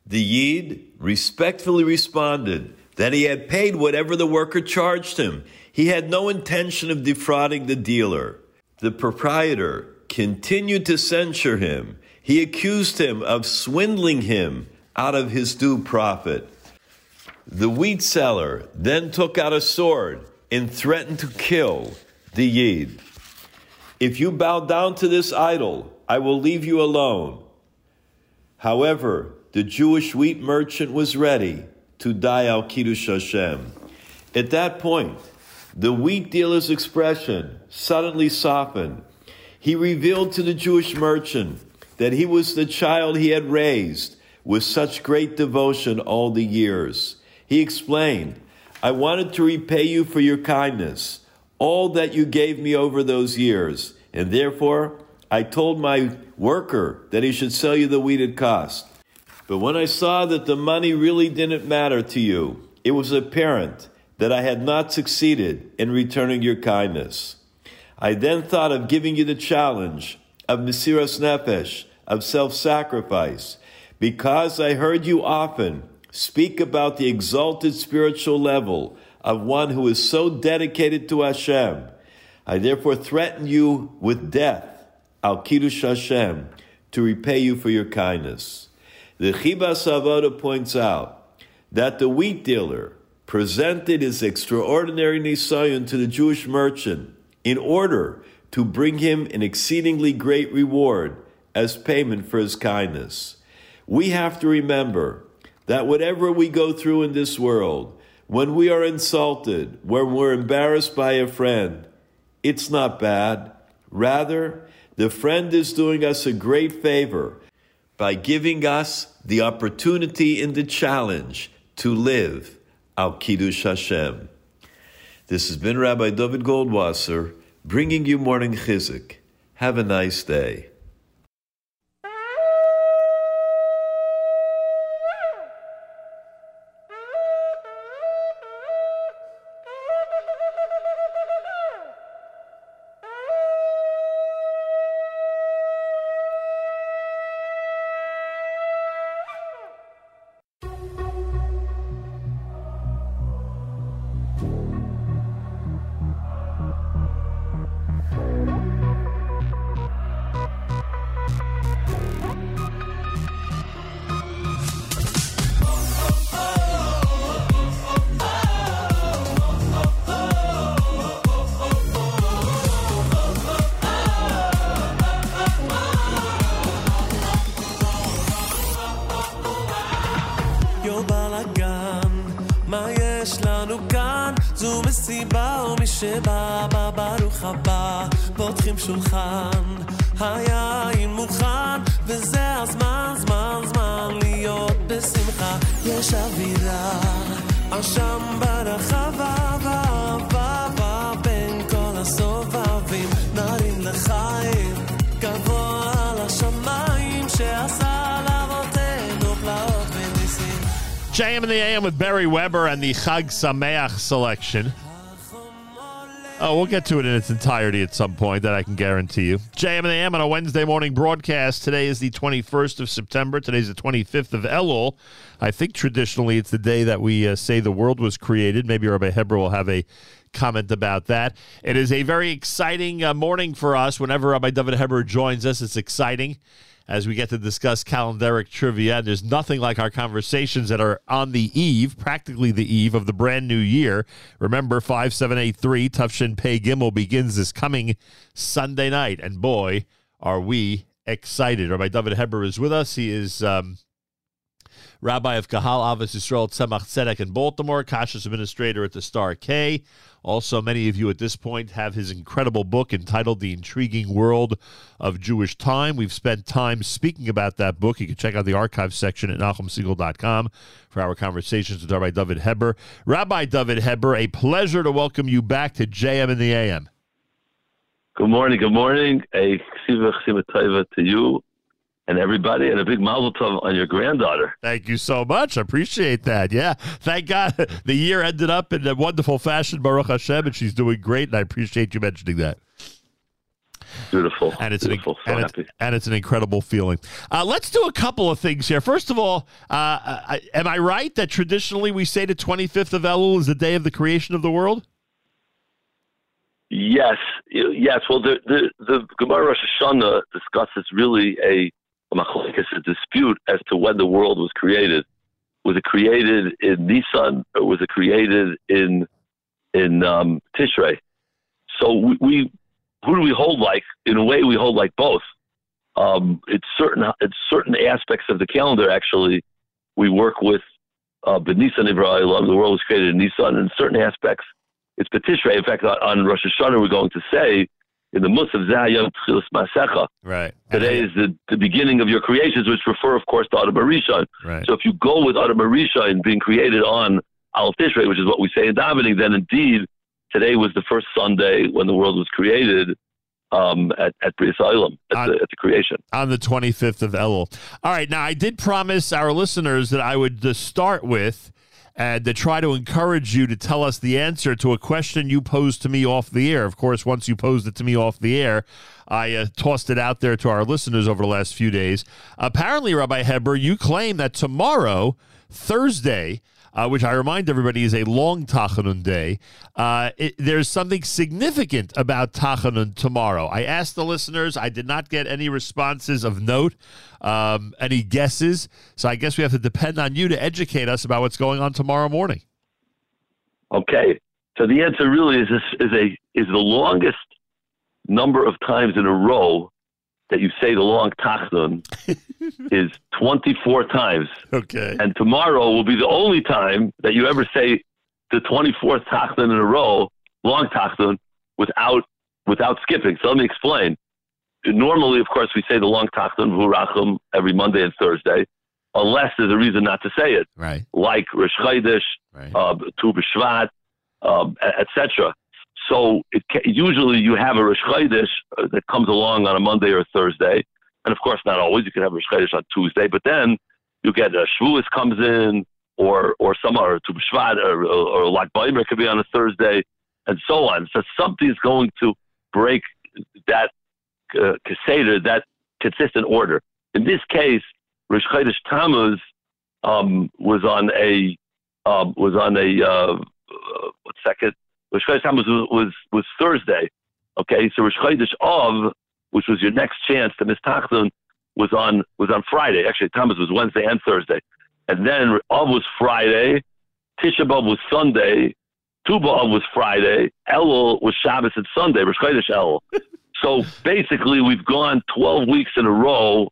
The Yid respectfully responded that he had paid whatever the worker charged him. He had no intention of defrauding the dealer. The proprietor continued to censure him. He accused him of swindling him out of his due profit. The wheat seller then took out a sword and threatened to kill the Yid. If you bow down to this idol, I will leave you alone. However, the Jewish wheat merchant was ready to die al Kiddush Hashem. At that point, the wheat dealer's expression suddenly softened. He revealed to the Jewish merchant that he was the child he had raised with such great devotion all the years. He explained, I wanted to repay you for your kindness, all that you gave me over those years, and therefore I told my worker that he should sell you the wheat at cost. But when I saw that the money really didn't matter to you, it was apparent that I had not succeeded in returning your kindness. I then thought of giving you the challenge of Mesiras Nefesh, of self sacrifice, because I heard you often speak about the exalted spiritual level of one who is so dedicated to Hashem. I therefore threaten you with death, al Kiddush Hashem, to repay you for your kindness. The Chibas Avoda points out that the wheat dealer presented his extraordinary nisayon to the Jewish merchant in order to bring him an exceedingly great reward as payment for his kindness. We have to remember that whatever we go through in this world, when we are insulted, when we're embarrassed by a friend, it's not bad. Rather, the friend is doing us a great favor by giving us the opportunity and the challenge to live al Kiddush Hashem. This has been Rabbi David Goldwasser bringing you morning chizuk. Have a nice day. And the Chag Sameach selection. Oh, we'll get to it in its entirety at some point, that I can guarantee you. JM the AM on a Wednesday morning broadcast. Today is the 21st of September. Today's the 25th of Elul. I think traditionally it's the day that we uh, say the world was created. Maybe Rabbi Heber will have a comment about that. It is a very exciting uh, morning for us. Whenever Rabbi David Heber joins us, it's exciting as we get to discuss calendaric trivia. There's nothing like our conversations that are on the eve, practically the eve of the brand new year. Remember, 5783 Tufshin Pei Gimel begins this coming Sunday night. And boy, are we excited. Rabbi David Heber is with us. He is. Um, Rabbi of Kahal Avos Yisrael Tzemach Tzedek in Baltimore, Kashrus administrator at the Star K. Also, many of you at this point have his incredible book entitled The Intriguing World of Jewish Time. We've spent time speaking about that book. You can check out the archive section at NachumSegal.com for our conversations with Rabbi David Heber. Rabbi David Heber, a pleasure to welcome you back to JM in the AM. Good morning, good morning. A ksiva ksiva to you and everybody, and a big mazel tov on your granddaughter. Thank you so much. I appreciate that. Yeah. Thank God the year ended up in a wonderful fashion, Baruch Hashem, and she's doing great, and I appreciate you mentioning that. Beautiful. And it's Beautiful. An, so and, it's, and it's an incredible feeling. Uh, let's do a couple of things here. First of all, uh, I, am I right that traditionally we say the 25th of Elul is the day of the creation of the world? Yes, yes. Well, the the, the Gemara Rosh Hashanah discusses really a a dispute as to when the world was created. Was it created in Nisan or was it created in in um, Tishrei? So we, we who do we hold like? In a way, we hold like both. Um, it's certain it's certain aspects of the calendar actually we work with uh, B'Nisan Ibrahim. The world was created in Nisan, and certain aspects it's Betishrei. In fact, on Rosh Hashanah, we're going to say in the Musaf Zayam Tchilas Masecha. Right. Today is the, the beginning of your creations, which refer, of course, to Adam Rishon. Right. So if you go with Adam Rishon being created on Al Tishrei, which is what we say in davening, then indeed today was the first Sunday when the world was created um, at at Bris Olam, at, the, at the creation. on the 25th of Elul. All right, now I did promise our listeners that I would uh, start with and to try to encourage you to tell us the answer to a question you posed to me off the air. Of course, once you posed it to me off the air, I uh, tossed it out there to our listeners over the last few days. Apparently, Rabbi Heber, you claim that tomorrow, Thursday, uh, which I remind everybody is a long Tachanun day, uh, it, there's something significant about Tachanun tomorrow. I asked the listeners. I did not get any responses of note, um, any guesses. So I guess we have to depend on you to educate us about what's going on tomorrow morning. Okay. So the answer really is this is a is the longest number of times in a row that you say the long tachnun is 24 times. Okay. And tomorrow will be the only time that you ever say the 24th tachnun in a row, long tachnun, without without skipping. So let me explain. Normally, of course, we say the long tachnun v'hurachum every Monday and Thursday, unless there's a reason not to say it, Right. like Rosh Chodesh, uh, Tu B'Shvat, um, etc. So it usually you have a Rosh Chodesh uh, that comes along on a Monday or a Thursday, and of course not always. You can have a Rosh Chodesh on Tuesday, but then you get a Shavuos comes in, or or some or Tu B'Shvat, or, or, or Lag Baimer could be on a Thursday, and so on. So something is going to break that uh, that consistent order. In this case, Rosh Chodesh Tammuz um, was on a um, was on a uh, uh, what second? Rosh Chodesh Tammuz was, was was Thursday. Okay, so Rosh Chodesh Av, which was your next chance to miss Tachnun, was on was on Friday. Actually, Tammuz was Wednesday and Thursday, and then Av was Friday, Tisha B'av was Sunday, Tu B'av was Friday, Elul was Shabbos and Sunday. Rosh Chodesh Elul. so basically, we've gone twelve weeks in a row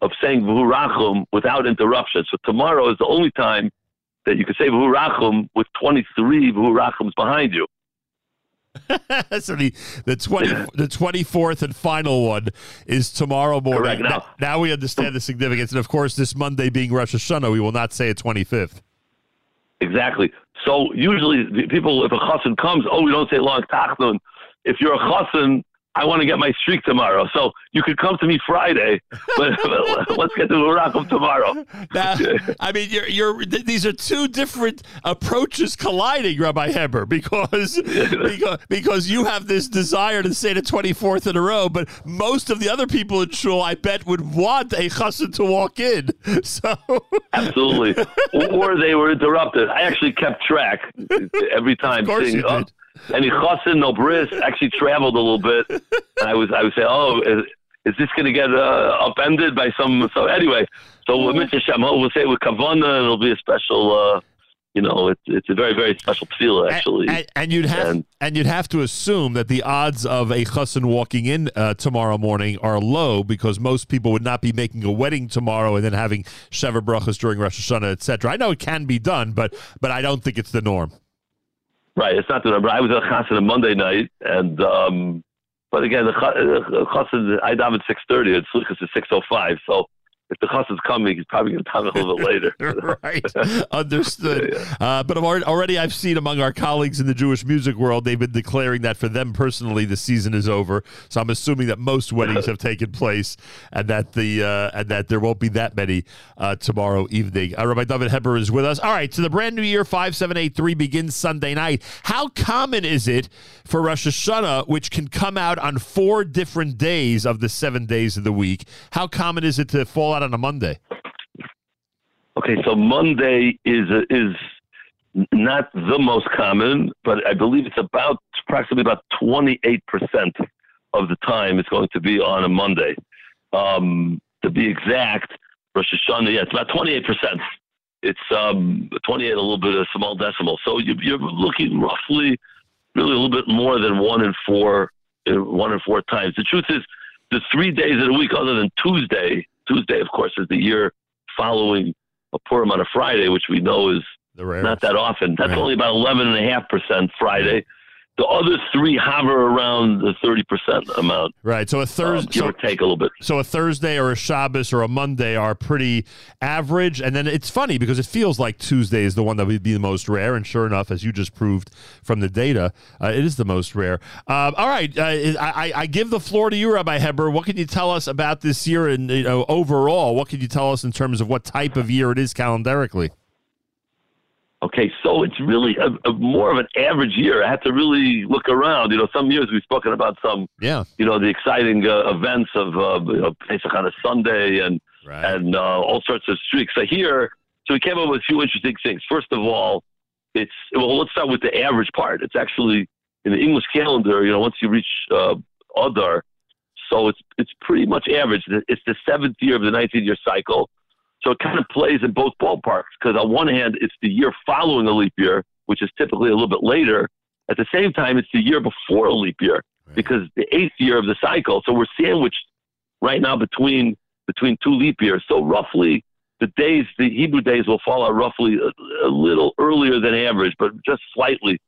of saying V'hurachum without interruption. So tomorrow is the only time that you can say V'hurachum with 23 V'hurachums behind you. so the the twenty the twenty fourth and final one is tomorrow morning. Now- Now, we understand the significance, and of course, this Monday being Rosh Hashanah, we will not say a twenty fifth. Exactly. So usually the people, if a chassan comes, oh, we don't say long tachnun. If you're a chassan, I want to get my streak tomorrow. So you could come to me Friday, but let's get to Urakum tomorrow. Now, I mean, you're, you're th- these are two different approaches colliding, Rabbi Heber, because because because you have this desire to say the twenty fourth in a row, but most of the other people in shul, I bet, would want a chassan to walk in. So Absolutely. or they were interrupted. I actually kept track every time. Of course saying, you oh, any chassan, no bris, actually traveled a little bit. And I was, I would say, oh, is, is this going to get uh, upended by some? So anyway, so with Mr. Shem, we'll say with Kavana, and it'll be a special. Uh, you know, it's it's a very very special tefillah actually. and, and you'd have and, you'd have to assume that the odds of a chassan walking in uh, tomorrow morning are low because most people would not be making a wedding tomorrow and then having sheva brachas during Rosh Hashanah, etc. I know it can be done, but but I don't think it's the norm. Right, it's not the number. I was at Chassan on Monday night, and um, but again, the uh, Chassan I daven six thirty. It's Slichas is six oh five. So if the Chassan's coming, he's probably going to daven a little bit later. right, understood. Uh, but already, already I've seen among our colleagues in the Jewish music world, they've been declaring that for them personally, the season is over. So I'm assuming that most weddings have taken place, and that the uh, and that there won't be that many uh, tomorrow evening. Uh, Rabbi David Heber is with us. All right, so the brand new year five seven eight three begins Sunday night. How common is it for Rosh Hashanah, which can come out on four different days of the seven days of the week? How common is it to fall out on a Monday? Okay, so Monday is is not the most common, but I believe it's about approximately about twenty eight percent of the time it's going to be on a Monday. Um, to be exact, Rosh Hashanah, yeah, it's about twenty eight percent. It's um, twenty eight, a little bit of small decimal. So you, you're looking roughly, really a little bit more than one in four, one in four times. The truth is, the three days of the week, other than Tuesday, Tuesday, of course, is the year following a Purim on a Friday, which we know is not that often. That's only about eleven and a half percent Friday. The other three hover around the thirty percent amount. Right. So a Thursday, give or take a little bit. So a Thursday or a Shabbos or a Monday are pretty average, and then it's funny because it feels like Tuesday is the one that would be the most rare, and sure enough, as you just proved from the data, uh, it is the most rare. Um, all right, uh, I, I give the floor to you, Rabbi Heber. What can you tell us about this year and you know, overall? What can you tell us in terms of what type of year it is calendarically? Okay, so it's really a, a more of an average year. I had to really look around. You know, some years we've spoken about some, yeah, you know, the exciting uh, events of uh, you know, Pesach on a Sunday and and uh, all sorts of streaks. So here, so we came up with a few interesting things. First of all, it's well, let's start with the average part. It's actually in the English calendar. You know, once you reach uh, Adar, so it's it's pretty much average. It's the seventh year of the 19 year cycle. So it kind of plays in both ballparks because on one hand, it's the year following a leap year, which is typically a little bit later. At the same time, it's the year before a leap year because the eighth year of the cycle. So we're sandwiched right now between between two leap years. So roughly the days, the Hebrew days will fall out roughly a, a little earlier than average, but just slightly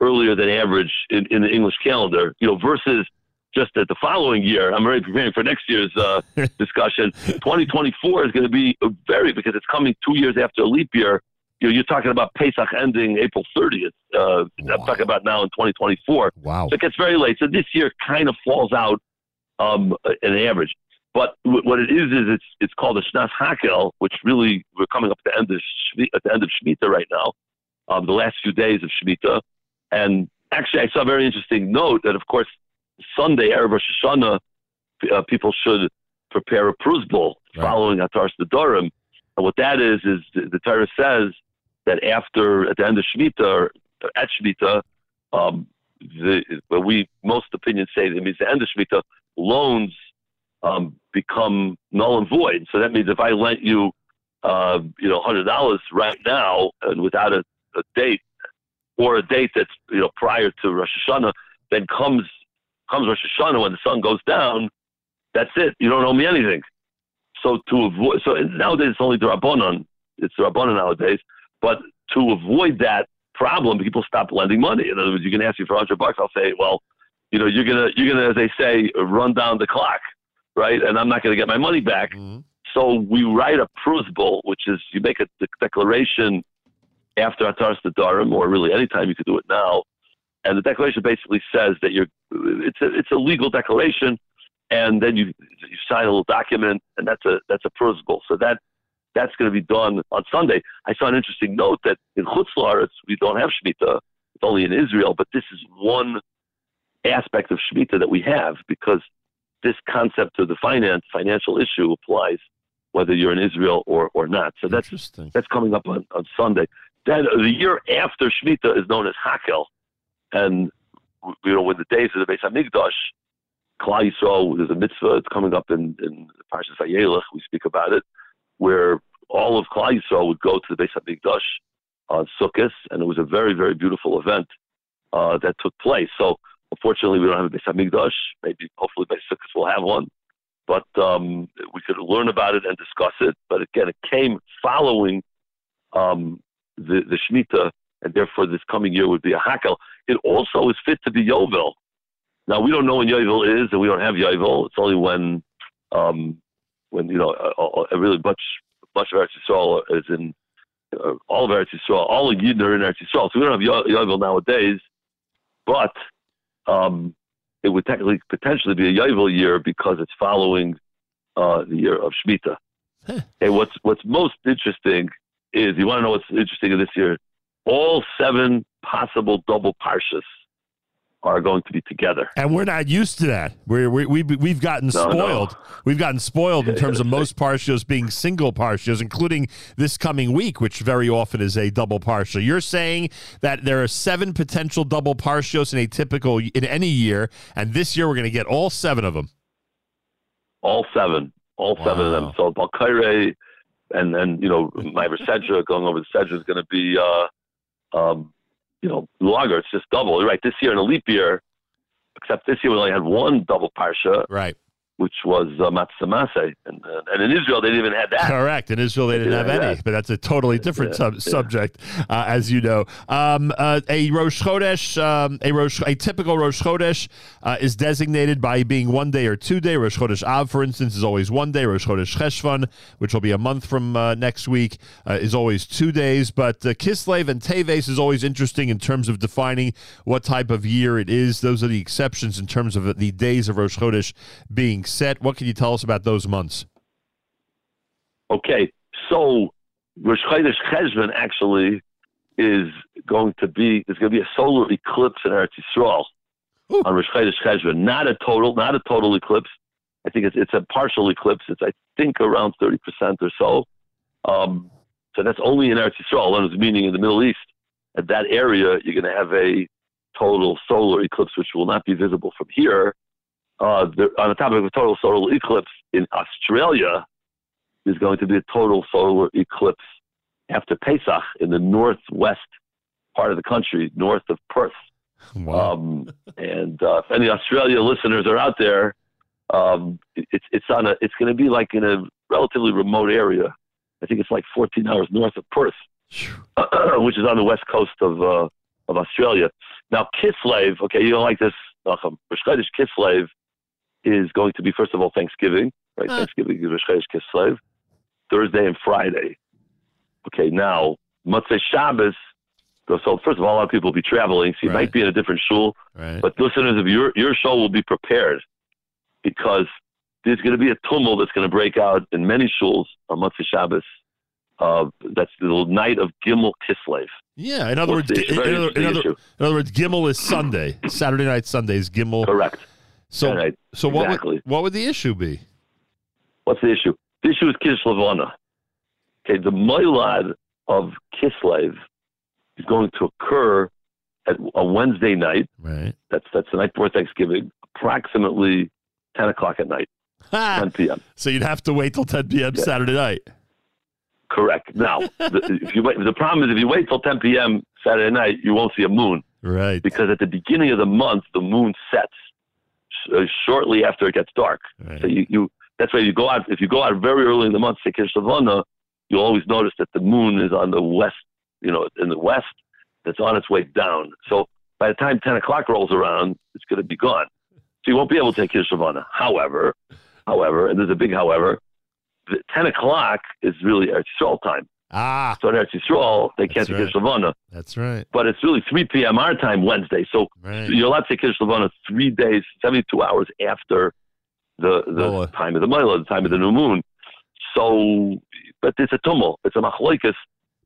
earlier than average in, in the English calendar. You know, versus just at the following year. I'm already preparing for next year's uh, discussion. 2024 is going to be very because it's coming two years after a leap year. You know, you're talking about Pesach ending April 30th. Uh, I'm talking about now in 2024. Wow. So it gets very late. So this year kind of falls out um, an average. But w- what it is is it's it's called a Shnas Hakel, which really we're coming up at the end of Shmi- at the end of Shemitah right now, um, the last few days of Shemitah. And actually, I saw a very interesting note that, of course, Sunday, Erev Rosh Hashanah, uh, people should prepare a prusbul following Atar Dorim. And what that is, is the, the Torah says that after, at the end of Shemitah, or at Shemitah, um, the, well, we, most opinions say that it means the end of Shemitah, loans um, become null and void. So that means if I lent you, uh, you know, $100 right now and without a, a date, or a date that's, you know, prior to Rosh Hashanah, then comes comes Rosh Hashanah when the sun goes down, that's it. You don't owe me anything. So to avoid, so nowadays it's only the Rabbanon. It's the Rabbanon nowadays. But to avoid that problem, people stop lending money. In other words, you can ask me for hundred bucks. I'll say, well, you know, you're gonna, you're gonna, as they say, run down the clock, right? And I'm not gonna get my money back. Mm-hmm. So we write a prusbul, which is you make a de- declaration after Ataras Darim, or really anytime you could do it now. And the declaration basically says that you're, it's a, it's a legal declaration, and then you you sign a little document, and that's a that's a prusbul. So that that's going to be done on Sunday. I saw an interesting note that in Chutz La'aretz, we don't have Shemitah. It's only in Israel, but this is one aspect of Shemitah that we have because this concept of the finance, financial issue applies whether you're in Israel or, or not. So that's, that's coming up on, on Sunday. Then the year after Shemitah is known as Hakel. And, you know, when the days of the Beis HaMikdash, Klal Yisrael, there's a mitzvah, it's coming up in, in Parshas Vayelech, we speak about it, where all of Klal Yisrael would go to the Beis HaMikdash on Sukkot, and it was a very, very beautiful event uh, that took place. So, unfortunately, we don't have a Beis HaMikdash. Maybe, hopefully, by Sukkot we'll have one. But um, we could learn about it and discuss it. But again, it came following um, the, the Shemitah, and therefore this coming year would be a Hakel. It also is fit to be Yovel. Now, we don't know when Yovel is, and we don't have Yovel. It's only when, um, when you know, uh, uh, really much, much of Eretz Yisrael is in uh, all of Eretz Yisrael, all of Yidden are in Eretz Yisrael. So we don't have Yo- Yovel nowadays, but um, it would technically potentially be a Yovel year because it's following uh, the year of Shemitah. and what's what's most interesting is you want to know what's interesting in this year? All seven possible double parshas are going to be together. And we're not used to that. We're, we, we, we've gotten No, no. spoiled. We've gotten spoiled in terms of most parshas being single parshas, including this coming week, which very often is a double parsha. You're saying that there are seven potential double parshas in a typical in any year, and this year we're going to get all seven of them. All seven, all seven of them. So Balkaire and then you know my Sedra going over the Sedra is going to be uh, um, you know longer. It's just double. Right this year in a leap year, except this year we only had one double parsha, right? Which was uh, Matos-Masei, and uh, and in Israel they didn't even have that. Correct. In Israel, they didn't have Yeah, any, yeah. but that's a totally different sub- subject, uh, as you know. Um, uh, a Rosh Chodesh, um, a Rosh, a typical Rosh Chodesh uh, is designated by being one day or two day. Rosh Chodesh Av, for instance, is always one day. Rosh Chodesh Cheshvan, which will be a month from uh, next week, uh, is always two days. But uh, Kislev and Teves is always interesting in terms of defining what type of year it is. Those are the exceptions in terms of the days of Rosh Chodesh being set. What can you tell us about those months? Okay, so Rosh Chodesh Cheshvan actually is going to be there's going to be a solar eclipse in Eretz Yisrael on Rosh Chodesh Cheshvan. Not a total, not a total eclipse. I think it's it's a partial eclipse. It's I think around thirty percent or so. Um, so that's only in Eretz Yisrael, and it's meaning in the Middle East. At that area, you're going to have a total solar eclipse, which will not be visible from here. Uh, the, on the topic of total solar eclipse in Australia, there's going to be a total solar eclipse after Pesach in the northwest part of the country, north of Perth. Um, and uh, if any Australia listeners are out there, um, it- it's it's on a it's going to be like in a relatively remote area. I think it's like 14 hours north of Perth, which is on the west coast of uh, of Australia. Now Kislev, okay, you don't like this, Nachum. Kislev is going to be first of all Thanksgiving, right? Thanksgiving is Rosh Chodesh Kislev, Thursday and Friday. Okay, now Motzei Shabbos. So first of all, a lot of people will be traveling, so you might be in a different shul. Right. But listeners of your your show will be prepared because there's going to be a tumult that's going to break out in many shuls on Motzei Shabbos. Uh, that's the night of Gimel Kislev. Yeah, in other What's words, the in, issue? Very in other, in, other, in other words, Gimel is Sunday. Saturday night, Sunday is Gimel. Correct. So, Right. so what Exactly. would what would the issue be? What's the issue? The issue is Kislev Okay, the Moilad of Kislev is going to occur at a Wednesday night. Right. That's that's the night before Thanksgiving, approximately ten o'clock at night, ten p.m. So you'd have to wait till 10 p.m. Saturday night. Correct. Now, the, if you wait, the problem is if you wait till 10 p.m. Saturday night, you won't see a moon. Right. Because at the beginning of the month, the moon sets uh, shortly after it gets dark. So you, you That's why you go out. If you go out very early in the month, say Kiddush Levana, you'll always notice that the moon is on the west. You know, in the west, that's on its way down. So by the time ten o'clock rolls around, it's going to be gone. So you won't be able to take Kiddush Levana. However, however, and there's a big however. Ten o'clock is really Eretz Yisrael time. Ah. So Eretz Yisrael, they can't That's take. Kiddush Levana That's right. but it's really 3 p.m. our time Wednesday. So Right. you're allowed to take Kiddush Levana three days, 72 hours after the the time of the Mila, the time of the new moon. So, but it's a tumult. It's a machloikas.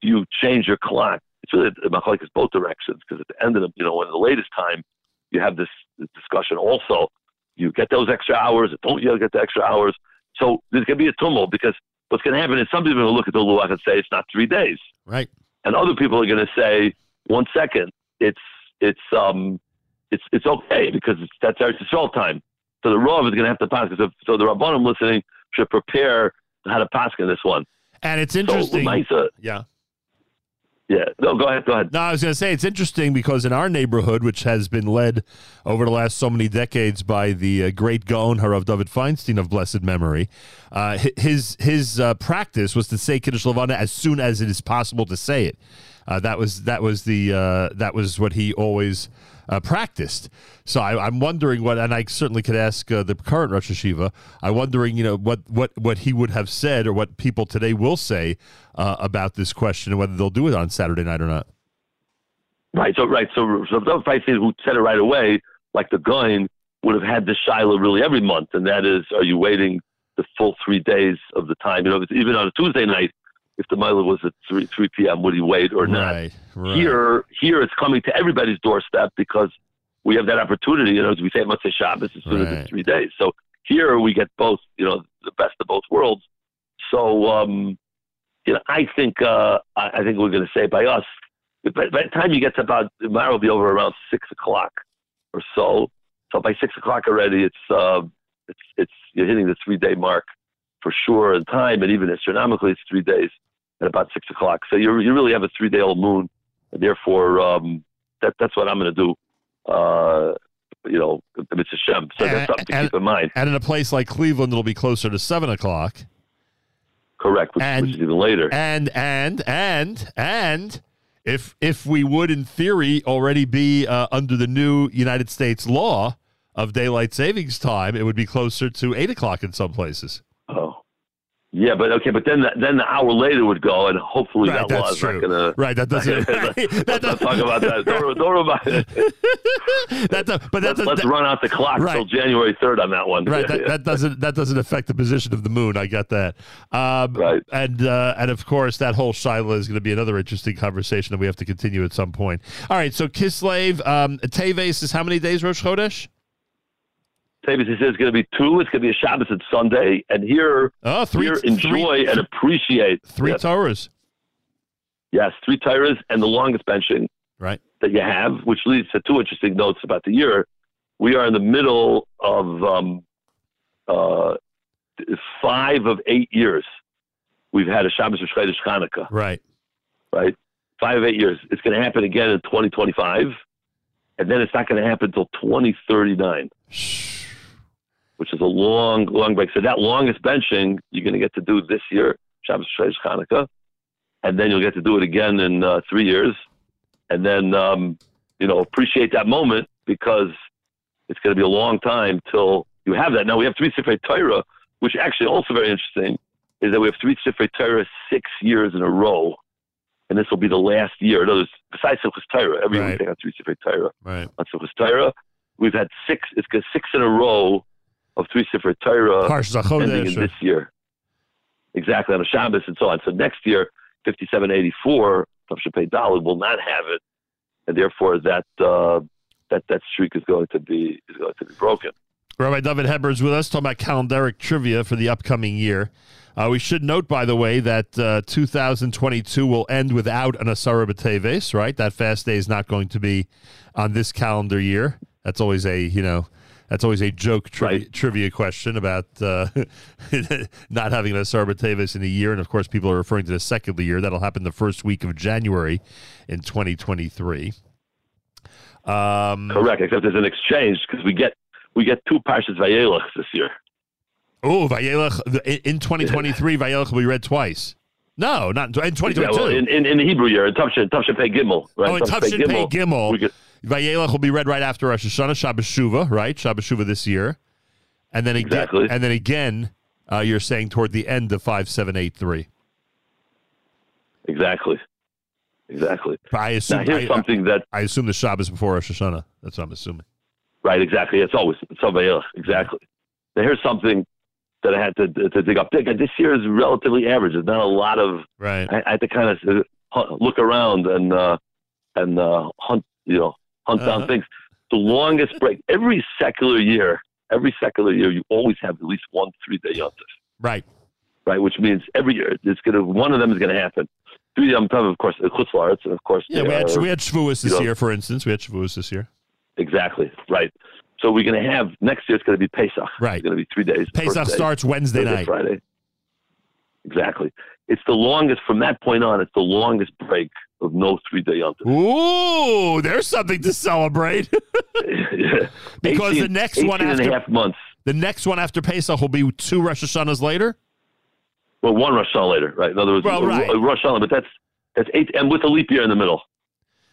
You change your clock. It's really a machloikas both directions because at the end of the, you know, in the latest time, you have this, this discussion also. You get those extra hours, don't you get the extra hours? So there's going to be a tumult because what's going to happen is some people are going to look at the luach and say it's not three days Right. and other people are going to say, one second, it's it's um it's it's okay because it's, that's Eretz Yisrael time. So the Rav is going to have to pass. So, so the Rabbanim listening should prepare how to pass in this one. And it's So, interesting. Lemaisa- yeah. Yeah. No, go ahead. Go ahead. No, I was going to say it's interesting because in our neighborhood, which has been led over the last so many decades by the uh, great Gaon Harav David Feinstein of blessed memory, uh, his his uh, practice was to say Kiddush Levana as soon as it is possible to say it. Uh, that was that was the uh, that was what he always uh, practiced. So I, I'm wondering what, and I certainly could ask uh, the current Rosh Yeshiva. I'm wondering, you know, what what what he would have said or what people today will say uh, about this question and whether they'll do it on Saturday night or not. Right. So right. So so David Feinstein, who said it right away, like the Gaon, would have had this shiloh really every month, and that is, are you waiting the full three days of the time? You know, even on a Tuesday night, if the Mila was at three three p.m., would he wait or not? Right, right. Here, here it's coming to everybody's doorstep because we have that opportunity. You know, as we say at Motzei Shabbos, as soon as Right. it's three days. So here we get both. You know, the best of both worlds. So, um, you know, I think uh, I, think we're going to say by us. By, by the time you get to about tomorrow, will be over around six o'clock or so. So by six o'clock already, it's uh, it's it's you're hitting the three day mark for sure in time, and even astronomically, it's three days at about six o'clock. So you you really have a three day old moon, therefore um, that that's what I'm going to do. Uh, you know, it's a Shem. So that's something to keep in mind. And in a place like Cleveland, it'll be closer to seven o'clock. Correct, which, which is even later. And and and and if if we would, in theory, already be uh, under the new United States law of daylight savings time, it would be closer to eight o'clock in some places. Oh. Yeah, but okay, but then the, then the hour later would go, and hopefully Right, that that's true. not to. Right, that doesn't- let's not talk about that. Don't, don't remind. That's a, but let's, a, let's that- run out the clock Right. till January third on that one. Right, that, that doesn't that doesn't affect the position of the moon. I get that. Um, right, and uh, and of course that whole Shiloh is going to be another interesting conversation that we have to continue at some point. All right, so Kislev um, Teves is how many days Rosh Chodesh? Tavis, he says it's going to be two. It's going to be a Shabbos and Sunday, and here, oh, three, here enjoy and appreciate Three yes, Torahs. yes, three tires and the longest benching right that you have, which leads to two interesting notes about the year. We are in the middle of um, uh, five of eight years. We've had a Shabbos Rosh Chodesh Hanukkah. Right. Right. Five of eight years. It's going to happen again in 2025, and then it's not going to happen until 2039, which is a long, long break. So that longest benching you're going to get to do this year, Shabbos Chodesh Hanukkah, and then you'll get to do it again in uh, three years, and then um, you know appreciate that moment because it's going to be a long time till you have that. Now we have three Sifrei Torah, which actually also very interesting is that we have three Sifrei Torah six years in a row, and this will be the last year. In other words, besides Simchas Torah, every Right. week they have three Sifrei Torah. Right. On Simchas Torah, we've had six. It's got six in a row of three Sifrei Torah ending in this year. Exactly on a Shabbos and so on. So next year, fifty-seven eighty-four, Tavshin Dalit will not have it, and therefore that uh, that that streak is going to be is going to be broken. Rabbi David Heber is with us talking about calendaric trivia for the upcoming year. Uh, we should note, by the way, that uh, 2022 will end without an Asara B'Teves, right? That fast day is not going to be on this calendar year. That's always a, you know, that's always a joke trivia, trivia question about uh, not having an Asara in a year. And, of course, people are referring to the second year. That'll happen the first week of January in 2023. Um, Correct, except there's an exchange because we get we get two Parshas Vayelech this year. Oh, Vayelech in, in 2023, Vayelech will be read twice. No, not in, in 2022. Yeah, well, in, in, in the Hebrew year, in Tavshin, Tavshin Pei Gimel, right? Oh, in Tavshin Pei Gimel, Vayelech will be read right after Rosh Hashanah, Shabbos Shuva, right? Shabbos Shuva this year, and then again, Exactly. and then again, uh, you're saying toward the end of five seven eight three. Exactly. Exactly. I assume now, here's I, something that I assume the Shabbos before Rosh Hashanah. That's what I'm assuming. Right, exactly. It's always it's somebody else. Exactly. Now here's something that I had to to dig up. This year is relatively average. There's not a lot of. Right. I, I had to kind of uh, look around and uh, and uh, hunt, you know, hunt down Uh-huh. things. The longest break every secular year. Every secular year, you always have at least one three day yontif. Right. Right, which means every year it's gonna one of them is gonna happen. Three I'm talking, of course, the Chutzlaritz, and of course, Yeah, we had are, we had Shavuos this know, year, for instance. We had Shavuos this year. Exactly. Right. So we're going to have next year. It's going to be Pesach. Right. It's going to be three days. Pesach day, starts Wednesday Thursday, night. Friday. Exactly. It's the longest from that point on. It's the longest break of no three day yontif. Ooh, there's something to celebrate. because 18 the next 18 one and a after half months. the next one after Pesach will be two Rosh Hashanahs later. Well, one Rosh Hashanah later, right? In other words, Well, right. a Rosh Hashanah, but that's that's eight, and with a leap year in the middle,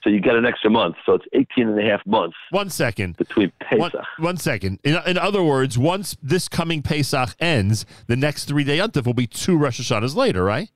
so you get an extra month. So it's 18 and a half months One second. between One, Pesach. one second. In, in other words, once this coming Pesach ends, the next three day Yontif will be two Rosh Hashanahs later, right?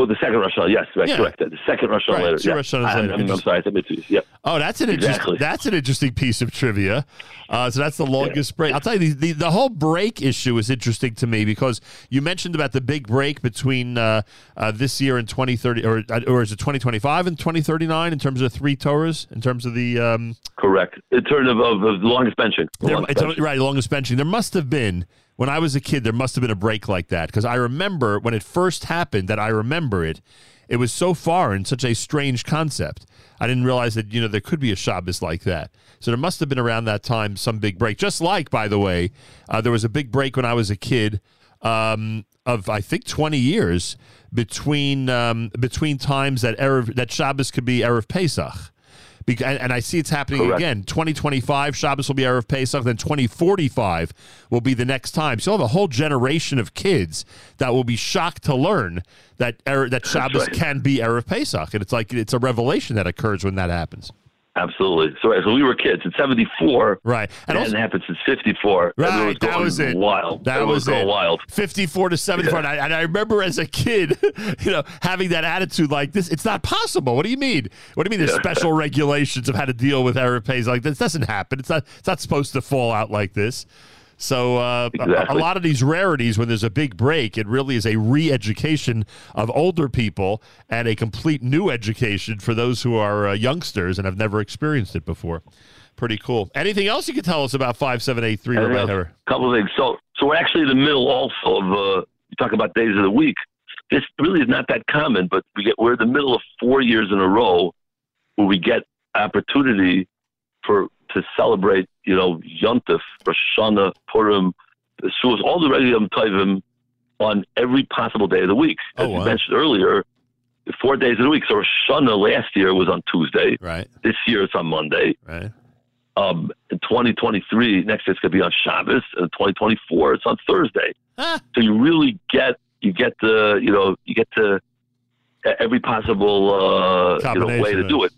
Well, the second Rosh Hashanah, yes, right, Yeah. correct. The second Rosh Hashanah Right, later. two yeah. Rosh Hashanahs I, later. I'm, I'm sorry, I said Mitzvahs. Yep. Oh, that's an interesting. Exactly. That's an interesting piece of trivia. Uh, so that's the longest break. I'll tell you, the, the the whole break issue is interesting to me because you mentioned about the big break between uh, uh, this year and 2030, or or is it 2025 and 2039 in terms of three Torahs, in terms of the um, Correct. In terms of, of, of the longest benching. The there, longest it's, right, longest benching. There must have been when I was a kid. There must have been a break like that because I remember when it first happened. That I remember it. It was so foreign, such a strange concept. I didn't realize that you know there could be a Shabbos like that. So there must have been around that time some big break. Just like, by the way, uh, there was a big break when I was a kid um, of I think twenty years between um, between times that erev that Shabbos could be erev Pesach. And, and I see it's happening Correct. again. 2025 Shabbos will be Erev Pesach. Then 2045 will be the next time. So you'll have a whole generation of kids that will be shocked to learn that Erev, that Shabbos right. can be Erev Pesach, and it's like it's a revelation that occurs when that happens. Absolutely. So, so we were kids in '74. Right. And And also- hadn't happened since '54. Right, was that was it. Wild. That was going it. wild. 54 to 74. And, I, and I remember as a kid, you know, having that attitude like this. It's not possible. What do you mean? What do you mean there's Yeah. special regulations of how to deal with error pays? Like, this doesn't happen. It's not, it's not supposed to fall out like this. So uh, a- a, lot of these rarities, when there's a big break, it really is a re-education of older people and a complete new education for those who are uh, youngsters and have never experienced it before. Pretty cool. Anything else you can tell us about five seven eight three? A couple of things. So, so we're actually in the middle also of uh, you talk about days of the week. This really is not that common, but we get we're in the middle of four years in a row where we get opportunity for to celebrate, you know, Yontif, Rosh Hashanah, Purim, Sukkot, all the regular Tovim on every possible day of the week. As Oh, you mentioned earlier, four days of the week. So Rosh Hashanah last year was on Tuesday. Right. This year it's on Monday. Right. Um, in 2023, next year it's going to be on Shabbos, and in 2024 it's on Thursday. Ah. So you really get you get the you know you get to every possible uh, you know, way to do it.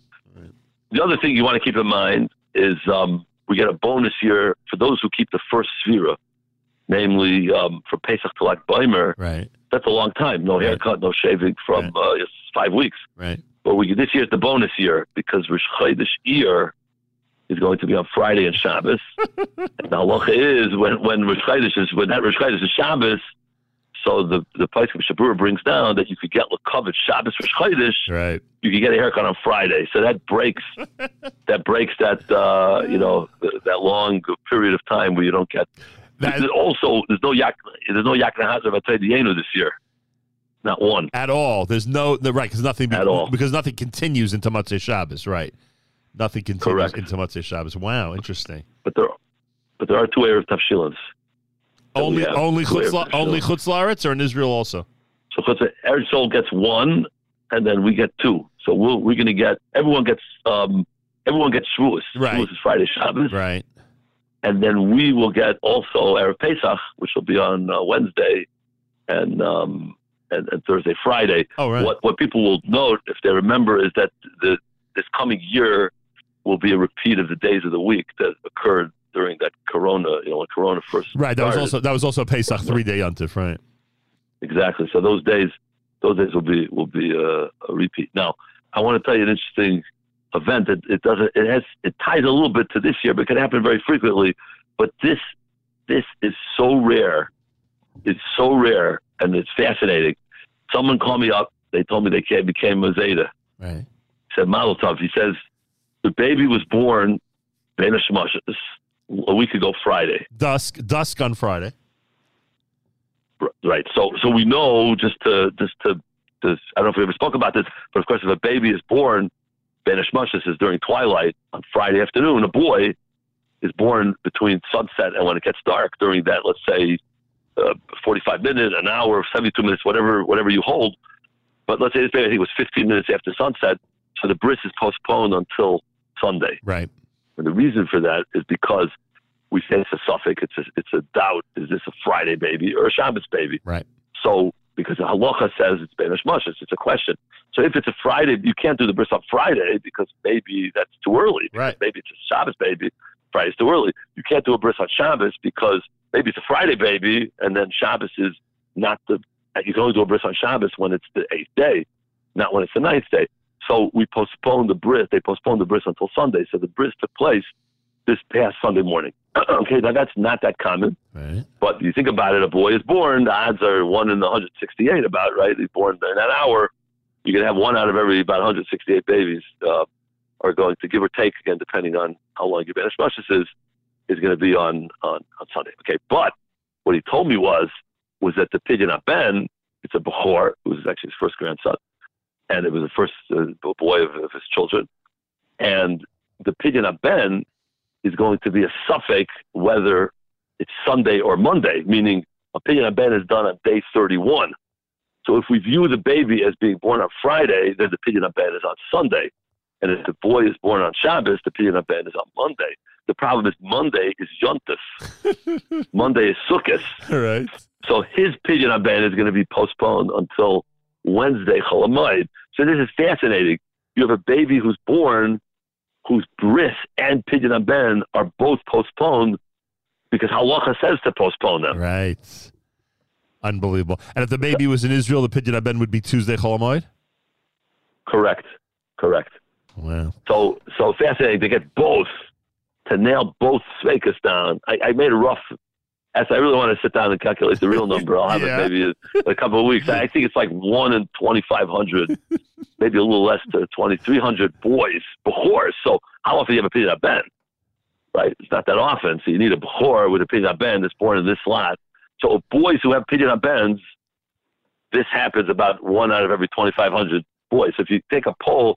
The other thing you want to keep in mind is um, we get a bonus year for those who keep the first Sphira, namely um, for Pesach to Lag Baimer. Right. That's a long time. No haircut, no shaving from uh, it's five weeks. Right. But we this year's the bonus year because Rosh Chodesh Iyar is going to be on Friday and Shabbos. and the halacha is when when Rosh Chodesh is when that Rosh Chodesh is Shabbos. So the the place of Shabura brings down that you could get covered Shabbos Rosh Chodesh. Right. You could get a haircut on Friday. So that breaks that breaks that uh, you know that long period of time where you don't get. There's also, there's no yak. There's no yak Hazar Vataydienu this year. Not one. At all. There's no the right because nothing At all. because nothing continues into Motzei Shabbos. Right. Nothing continues Correct. into Motzei Shabbos. Wow, interesting. But there, but there are two Erev Tafshilins. Only have. only Two Erev chutz, only Tafshilin. or in Israel also. So Chutz Eretz gets one, and then we get two. So we'll, we're going to get everyone gets um everyone gets Shavuos. Right. Shavuos is Friday Shabbos. Right. and then we will get also Erev Pesach, which will be on uh, Wednesday and, um, and and Thursday, Friday. Oh, right. What what people will note if they remember is that the this coming year will be a repeat of the days of the week that occurred during that Corona, you know, when Corona first Right. That was also that was also Pesach three day yontif. Right. Exactly. So those days, those days will be will be a, a repeat. Now, I want to tell you an interesting event. That it doesn't. It has. It ties a little bit to this year, but it can happen very frequently. But this this is so rare. It's so rare, and it's fascinating. Someone called me up. They told me they ca- became a Zeta. Right. Said Mazel Tov. He says the baby was born Ben Shemashis a week ago Friday. Dusk dusk on Friday. Right. So so we know just to just to, to I don't know if we ever spoke about this, but of course if a baby is born, Banishmushis is during twilight on Friday afternoon. A boy is born between sunset and when it gets dark during that let's say uh, 45 minutes, an hour, 72 minutes, whatever whatever you hold. But let's say this baby I think it was 15 minutes after sunset, so the bris is postponed until Sunday. Right. And the reason for that is because we say it's a suffix, it's a, it's a doubt. Is this a Friday baby or a Shabbos baby? Right. So because the halacha says it's Benish Mushas, it's a question. So if it's a Friday, you can't do the bris on Friday because maybe that's too early. Right. Maybe it's a Shabbos baby. Friday's too early. You can't do a bris on Shabbos because maybe it's a Friday baby and then Shabbos is not the. You can only do a bris on Shabbos when it's the eighth day, not when it's the ninth day. So we postponed the bris. They postponed the bris until Sunday. So the bris took place this past Sunday morning. okay, now that's not that common. Right. But you think about it, a boy is born, the odds are one in the 168 about, right? He's born in that hour. You can have one out of every about 168 babies uh, are going to give or take, again, depending on how long your bein hashmashos is, is going to be on, on, on Sunday. Okay, but what he told me was, was that the Pidyon HaBen, it's a Bechor, who's actually his first grandson, and it was the first uh, boy of, of his children. And the Pidyon Ben is going to be a safek whether it's Sunday or Monday, meaning a Pidyon Ben is done on day 31. So if we view the baby as being born on Friday, then the Pidyon Ben is on Sunday. And if the boy is born on Shabbos, the Pidyon Ben is on Monday. The problem is Monday is Yontif. Monday is Sukkot. All right. So his Pidyon Ben is going to be postponed until Wednesday, Chol Hamoed. So this is fascinating. You have a baby who's born whose bris and Pidyon Ben are both postponed because halacha says to postpone them. Right. Unbelievable. And if the baby was in Israel, the Pidyon Ben would be Tuesday Chol Hamoed? Correct. Correct. Wow. So so fascinating to get both to nail both Svekas down. I, I made a rough. As I really want to sit down and calculate the real number. I'll have Yeah. it maybe in a couple of weeks. I think it's like one in twenty five hundred, maybe a little less to twenty three hundred boys, Bechor. So how often do you have a Pidyon Ben? Right, it's not that often. So you need a Bechor with a Pidyon Ben that's born in this lot. So boys who have Pidyon Bens, this happens about one out of every twenty five hundred boys. So if you take a poll,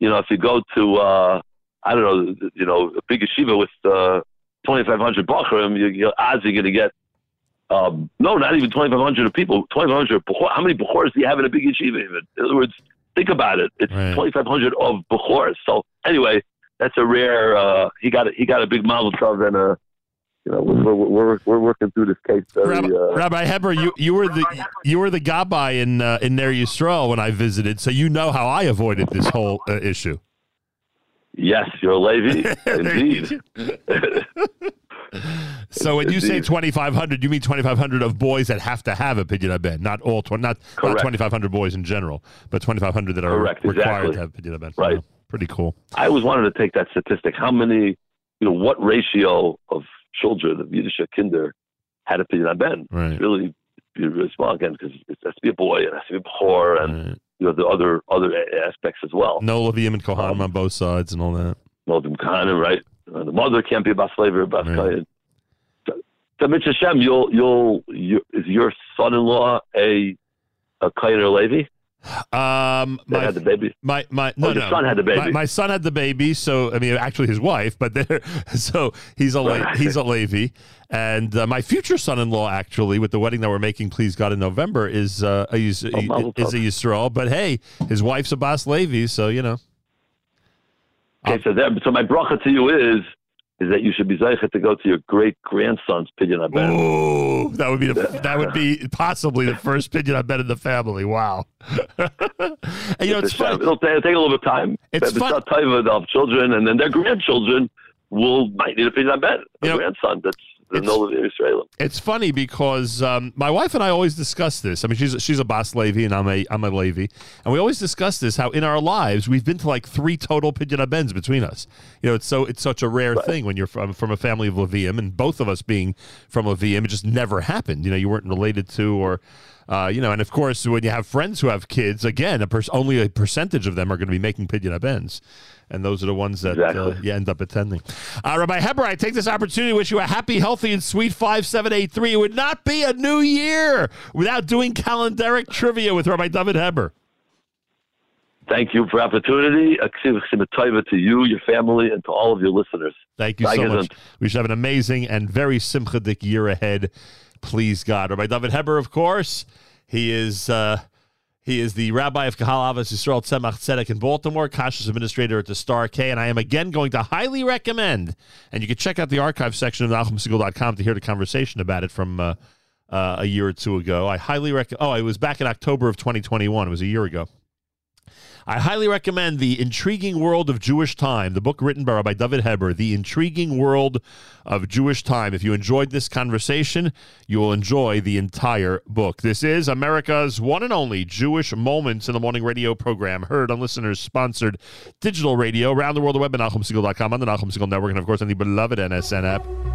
you know, if you go to uh, I don't know, you know, a big yeshiva with uh, 2,500 bachrim, you, your odds are going to get, um, no, not even 2,500 of people, 2,500 Bechor. How many Bechors do you have in a big yeshiva even? In other words, think about it. It's 2,500 of Bechors. So anyway, that's a rare, uh, he got a, he got a big mazel tov and a, you know, we're, we're, we're, we're working through this case very, Rabbi, uh, Rabbi Heber, you, you were the you were the gabbai in uh, in Ner Yisrael when I visited, so you know how I avoided this whole uh, issue. Yes, you're a Levi, indeed. So when you say twenty five hundred, you mean twenty five hundred of boys that have to have a pidyon ben, not all tw- not not twenty five hundred boys in general, but twenty five hundred that are Correct, required exactly. to have pidyon ben. Right. Wow, pretty cool. I always wanted to take that statistic. How many, you know, what ratio of children of Yiddish kinder had a pidyon ben? Right. It's really, be really small again because it has to be a boy and it has to be a bechor and you know the other other aspects as well. No Levium and Kohanim on both sides and all that. No, the Kohanim, right? Uh, the mother can't be a bas slaver, bas kayin. So, so Mitch Hashem, you'll you'll you, is your son-in-law a a kayin or Levi? Um, my had the baby. My my no Oh, no. son had the baby. My, my son had the baby, so I mean actually his wife, but there so he's a Right. he's a Levi, and uh, my future son-in-law actually with the wedding that we're making, please God in November, is uh, a, Yis- Oh, is a. Yisrael. But hey, his wife's a Bas Levi, so you know. Okay, so that, so my bracha to you is is that you should be zeicha to go to your great grandson's pidyon haben. Ooh, that would be the, that would be possibly the first pidyon haben in the family. Wow. and you know, it's funny. It'll, ta- it'll take a little bit of time. It's fun- not time have children, and then their grandchildren will might need a pidyon haben. A grandson that's the Nola Israel. It's funny because um, my wife and I always discuss this. I mean, she's she's a Bas Levi and I'm a I'm a Levi, and we always discuss this. How in our lives we've been to like three total pidyon abens between us. You know, it's so it's such a rare thing when you're from from a family of Levium, and both of us being from Levium, it just never happened. You know, you weren't related to or. Uh, you know, and of course, when you have friends who have kids, again, a per- only a percentage of them are going to be making pidyon abens, and those are the ones that uh, you end up attending. Uh, Rabbi Heber, I take this opportunity to wish you a happy, healthy, and sweet 5783. It would not be a new year without doing calendaric trivia with Rabbi David Heber. Thank you for the opportunity. To you, your family, and to all of your listeners. Thank you so much. We should have an amazing and very simchadik year ahead. Please God. Rabbi David Heber, of course, he is uh, he is the rabbi of Kahal Avos Yisrael Tzemach Tzedek in Baltimore, Kashrus administrator at the Star K, and I am again going to highly recommend. And you can check out the archive section of NachumSegal.com to hear the conversation about it from uh, uh, a year or two ago. I highly recommend. Oh, it was back in October of 2021. It was a year ago. I highly recommend The Intriguing World of Jewish Time, the book written by David Heber, The Intriguing World of Jewish Time. If you enjoyed this conversation, you will enjoy the entire book. This is America's one and only Jewish Moments in the Morning radio program, heard on listeners sponsored digital radio around the world, the web at NachumSegal.com, on the Nachum Segal Network, and of course on the beloved NSN app.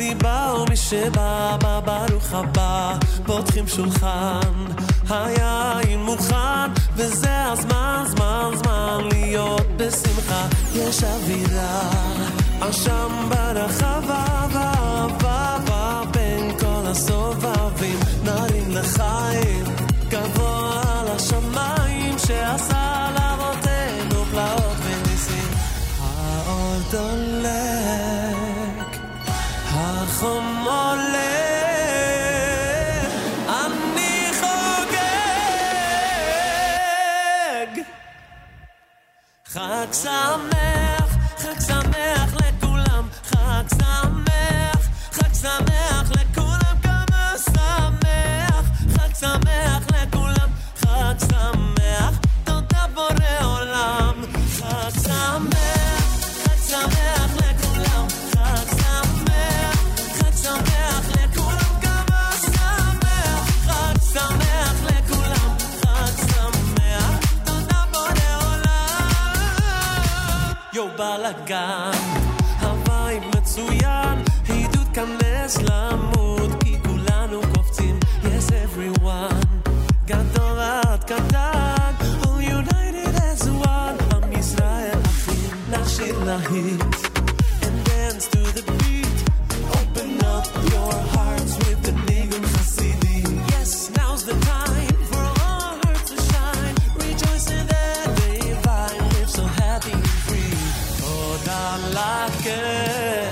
מסיבה ומי שבא בא ברוך הבא? פותחים שולחן, היין מוכן וזה הזמן, זמן, זמן להיות בשמחה. יש אווירה, אשם ברחבה ואהבה בין כל הסובבים. נרים לחיים גבוה על השמיים שעשה לאבותינו פלאות וניסים. האור דולק, חג שמח, חג שמח לכולם, חג שמח, חג שמח לכולם, כמה שמח, חג שמח לכולם, חג שמח, תודה בורא עולם, חג שמח, עולם. יו בלאגן, הווייב מצוין, עידוד כנס למוד, כי כולנו קופצים, yes everyone, גדול עד קטן, all united as one, עם ישראל אחים, נשאיר להיט, and dance to the beat, open up your hearts with the nigun Hasidim. Yes, now's the time quer.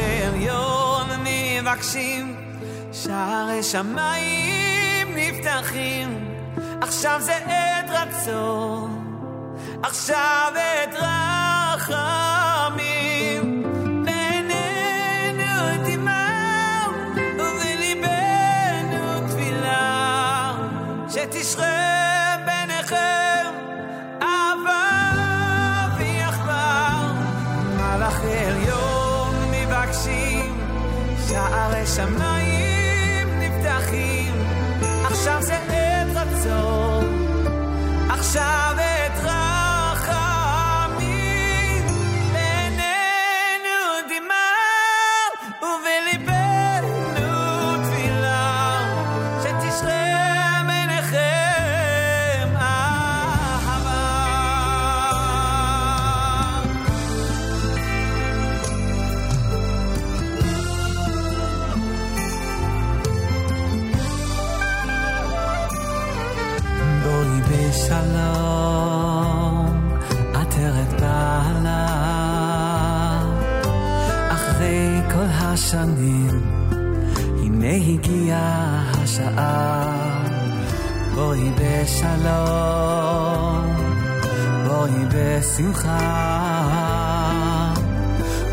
אחר יום מבקשים, שערי שמיים נפתחים, עכשיו זה עת רצון, עכשיו עת רצון. salvation. בשלום, בואי בשמחה,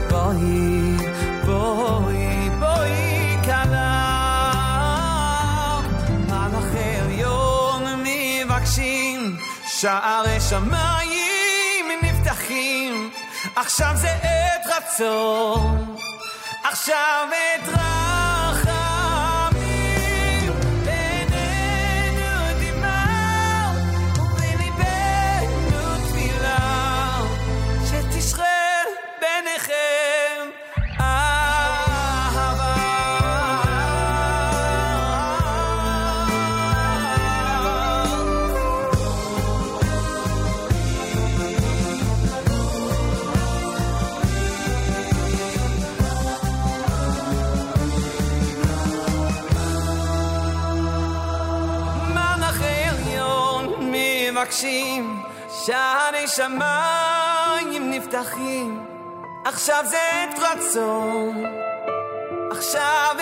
בואי, בואי, בואי כלה. מלאכי עליון מבקשים, שערי שמיים נפתחים, עכשיו זה עת רצון, עכשיו עת רצון. שערי שמיים נפתחים, עכשיו זה עת רצון, עכשיו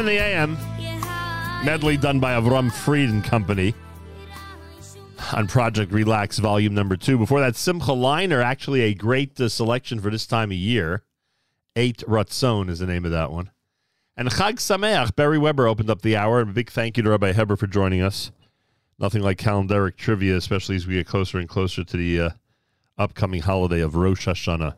In the AM. Medley done by Avram Fried and Company on Project Relax Volume Number Two. Before that, Simcha Leiner, actually a great uh, selection for this time of year. Eight Ratzon is the name of that one. And Chag Sameach, Beri Weber opened up the hour. And a big thank you to Rabbi Heber for joining us. Nothing like calendaric trivia, especially as we get closer and closer to the uh, upcoming holiday of Rosh Hashanah.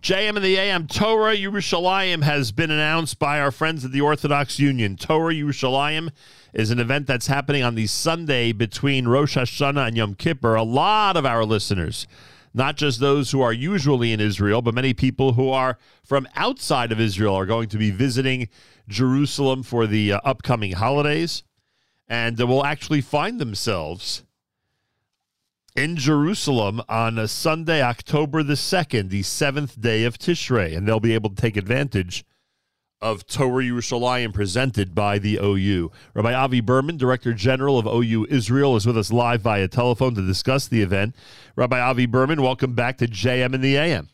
JM and the AM Torah Yerushalayim has been announced by our friends at the Orthodox Union. Torah Yerushalayim is an event that's happening on the Sunday between Rosh Hashanah and Yom Kippur. A lot of our listeners not just those who are usually in Israel, but many people who are from outside of Israel are going to be visiting Jerusalem for the uh, upcoming holidays and uh, will actually find themselves in Jerusalem on a Sunday, October the 2nd, the seventh day of Tishrei, and they'll be able to take advantage of Torah Yerushalayim presented by the OU. Rabbi Avi Berman, Director General of OU Israel, is with us live via telephone to discuss the event. Rabbi Avi Berman, welcome back to JM in the AM.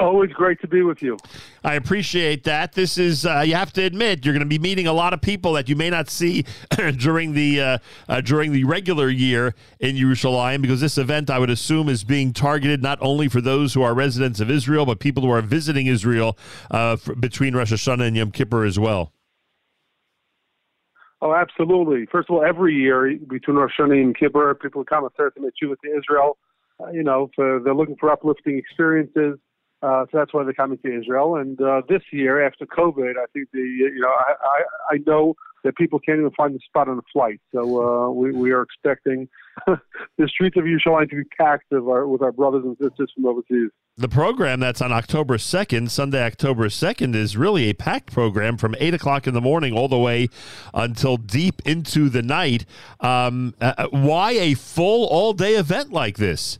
Always great to be with you. I appreciate that. This is, uh, you have to admit, you're going to be meeting a lot of people that you may not see during the uh, uh, during the regular year in Yerushalayim, because this event, I would assume, is being targeted not only for those who are residents of Israel, but people who are visiting Israel uh, f- between Rosh Hashanah and Yom Kippur as well. Oh, absolutely. First of all, every year between Rosh Hashanah and Kippur, people come and start to make to Israel. Uh, you know, for, they're looking for uplifting experiences. Uh, so that's why they're coming to Israel. And uh, this year, after COVID, I think the you know I, I, I know that people can't even find the spot on a flight. So uh, we, we are expecting the streets of Yerushalayim to be packed with our, with our brothers and sisters from overseas. The program that's on October 2nd, Sunday, October 2nd, is really a packed program from 8 o'clock in the morning all the way until deep into the night. Um, uh, why a full all day event like this?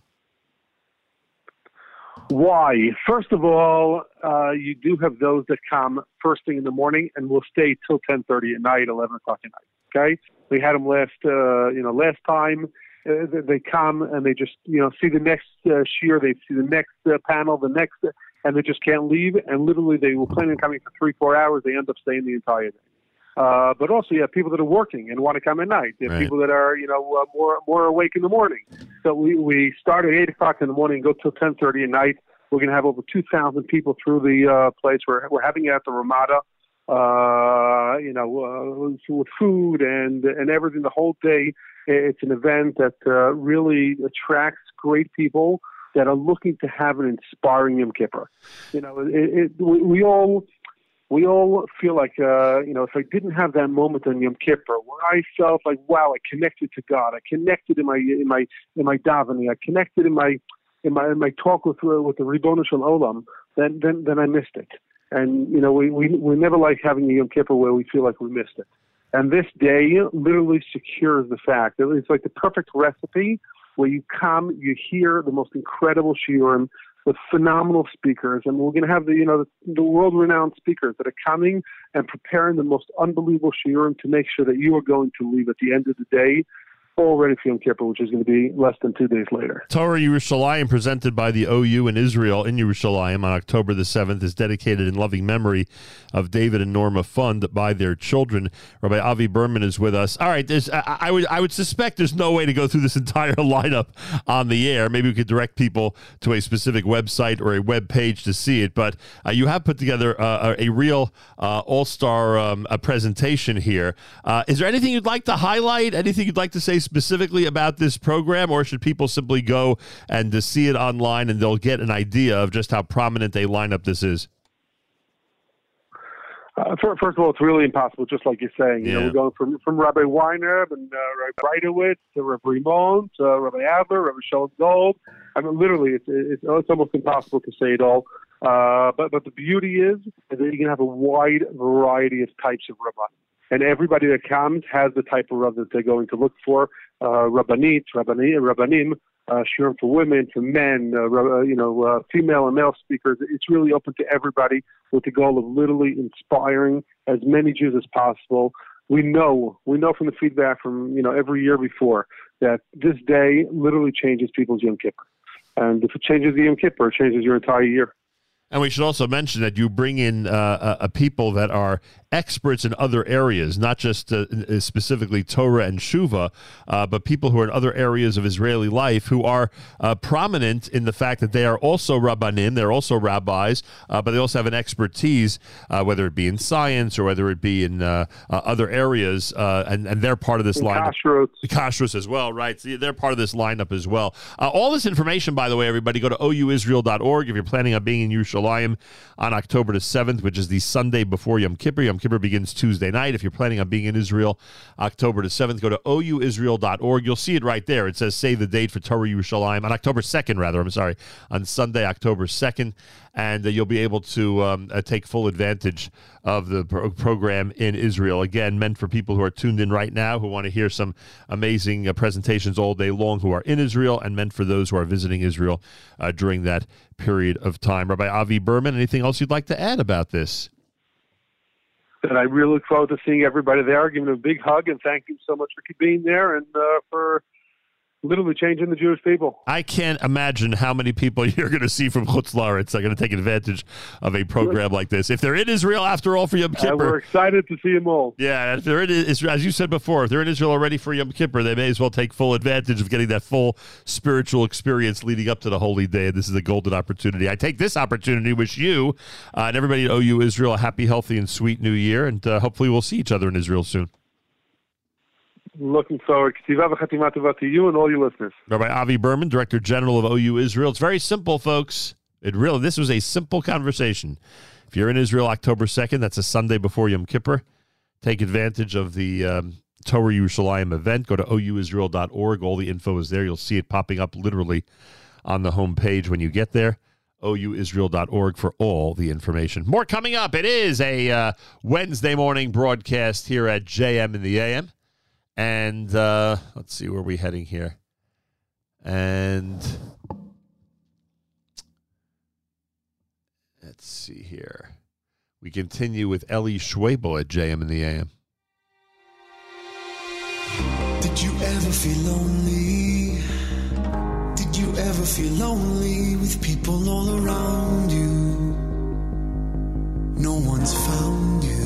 Why? First of all, uh, you do have those that come first thing in the morning and will stay till ten thirty at night, eleven o'clock at night. Okay, we had them last, uh, you know, last time. Uh, they- they come and they just, you know, see the next uh, shiur, they see the next uh, panel, the next, and they just can't leave. And literally, they were planning on coming for three, four hours. They end up staying the entire day. Uh, but also, you have people that are working and want to come at night. You have Right. people that are, you know, uh, more more awake in the morning. So we we start at eight o'clock in the morning, and go till ten thirty at night. We're going to have over two thousand people through the uh, place. We're we're having it at the Ramada. Uh, you know, uh, with food and and everything the whole day. It's an event that uh, really attracts great people that are looking to have an inspiring Yom Kippur. You know, it, it, we, we all we all feel like uh, you know if I didn't have that moment on Yom Kippur where I felt like wow I connected to God I connected in my in my in my davening I connected in my in my in my talk with uh, with the Ribbon Shel Olam then then then I missed it. And you know we we we never like having a Yom Kippur where we feel like we missed it. And this day literally secures the fact it's like the perfect recipe where you come you hear the most incredible shiurim with phenomenal speakers, and we're going to have the you know the, the world-renowned speakers that are coming and preparing the most unbelievable shiurim to make sure that you are going to leave at the end of the day all ready for Yom Kippur, which is going to be less than two days later. Torah Yerushalayim, presented by the OU in Israel in Yerushalayim on October the 7th, is dedicated in loving memory of David and Norma Fund by their children. Rabbi Avi Berman is with us. All right, there's, I, I would I would suspect there's no way to go through this entire lineup on the air. Maybe we could direct people to a specific website or a web page to see it. But uh, you have put together uh, a real uh, all star um, presentation here. Uh, is there anything you'd like to highlight? Anything you'd like to say specifically about this program, or should people simply go and to see it online and they'll get an idea of just how prominent a lineup this is? Uh, fir- first of all, it's really impossible, just like you're saying. You know, we're going from from Rabbi Weiner and uh, Rabbi Breitowitz to Rabbi Rimon to Rabbi Adler, Rabbi Shalom Gold. I mean, literally, it's, it's it's almost impossible to say it all. Uh, but but the beauty is, is that you can have a wide variety of types of rabban, and everybody that comes has the type of rab that they're going to look for. Uh, rabbanit, rabbani, rabbanim, uh, shiurim for women, for men, uh, uh, you know, uh, female and male speakers. It's really open to everybody with the goal of literally inspiring as many Jews as possible. We know, we know from the feedback from you know every year before that this day literally changes people's Yom Kippur, and if it changes the Yom Kippur, it changes your entire year. And we should also mention that you bring in uh, uh, people that are experts in other areas, not just uh, uh, specifically Torah and Shuva, uh, but people who are in other areas of Israeli life who are uh, prominent in the fact that they are also rabbanim, they're also rabbis, uh, but they also have an expertise, uh, whether it be in science or whether it be in other areas, uh, and, and they're part of this In lineup. kashrut. Kashrus as well, right? So they're part of this lineup as well. Uh, all this information, by the way, everybody, go to ouisrael.org if you're planning on being in Yerushalayim on October the 7th, which is the Sunday before Yom Kippur. Yom Kippur begins Tuesday night. If you're planning on being in Israel October the 7th, go to ouisrael.org. You'll see it right there. It says save the date for Torah Yerushalayim on October 2nd, rather. I'm sorry, on Sunday, October 2nd. And uh, you'll be able to um, uh, take full advantage of the pro- program in Israel. Again, meant for people who are tuned in right now, who want to hear some amazing uh, presentations all day long, who are in Israel, and meant for those who are visiting Israel uh, during that period of time. Rabbi Avi Berman, anything else you'd like to add about this? And I really look forward to seeing everybody there, giving them a big hug, and thank you so much for being there and uh, for literally changing the Jewish people. I can't imagine how many people you're going to see from Chutz La'aretz are going to take advantage of a program like this. If they're in Israel, after all, for Yom And we're excited to see them all. yeah, if they're in Israel, as you said before, if they're in Israel already for Yom Kippur, they may as well take full advantage of getting that full spiritual experience leading up to the holy day. And this is a golden opportunity. I take this opportunity to wish you uh, and everybody at OU Israel a happy, healthy, and sweet new year. And uh, hopefully we'll see each other in Israel soon. Looking forward. To you and all your listeners. Rabbi Avi Berman, Director General of OU Israel. It's very simple, folks. It really this was a simple conversation. If you're in Israel October 2nd, that's a Sunday before Yom Kippur, take advantage of the um, Torah Yerushalayim event. Go to ouisrael.org. All the info is there. You'll see it popping up literally on the homepage when you get there. ouisrael.org for all the information. More coming up. It is a uh, Wednesday morning broadcast here at JM in the AM. And uh, let's see where we heading here. And let's see here. We continue with Eli Schwebel at JM in the AM. Did you ever feel lonely? Did you ever feel lonely with people all around you? No one's found you.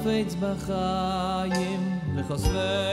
חפץ בחיים וחוסר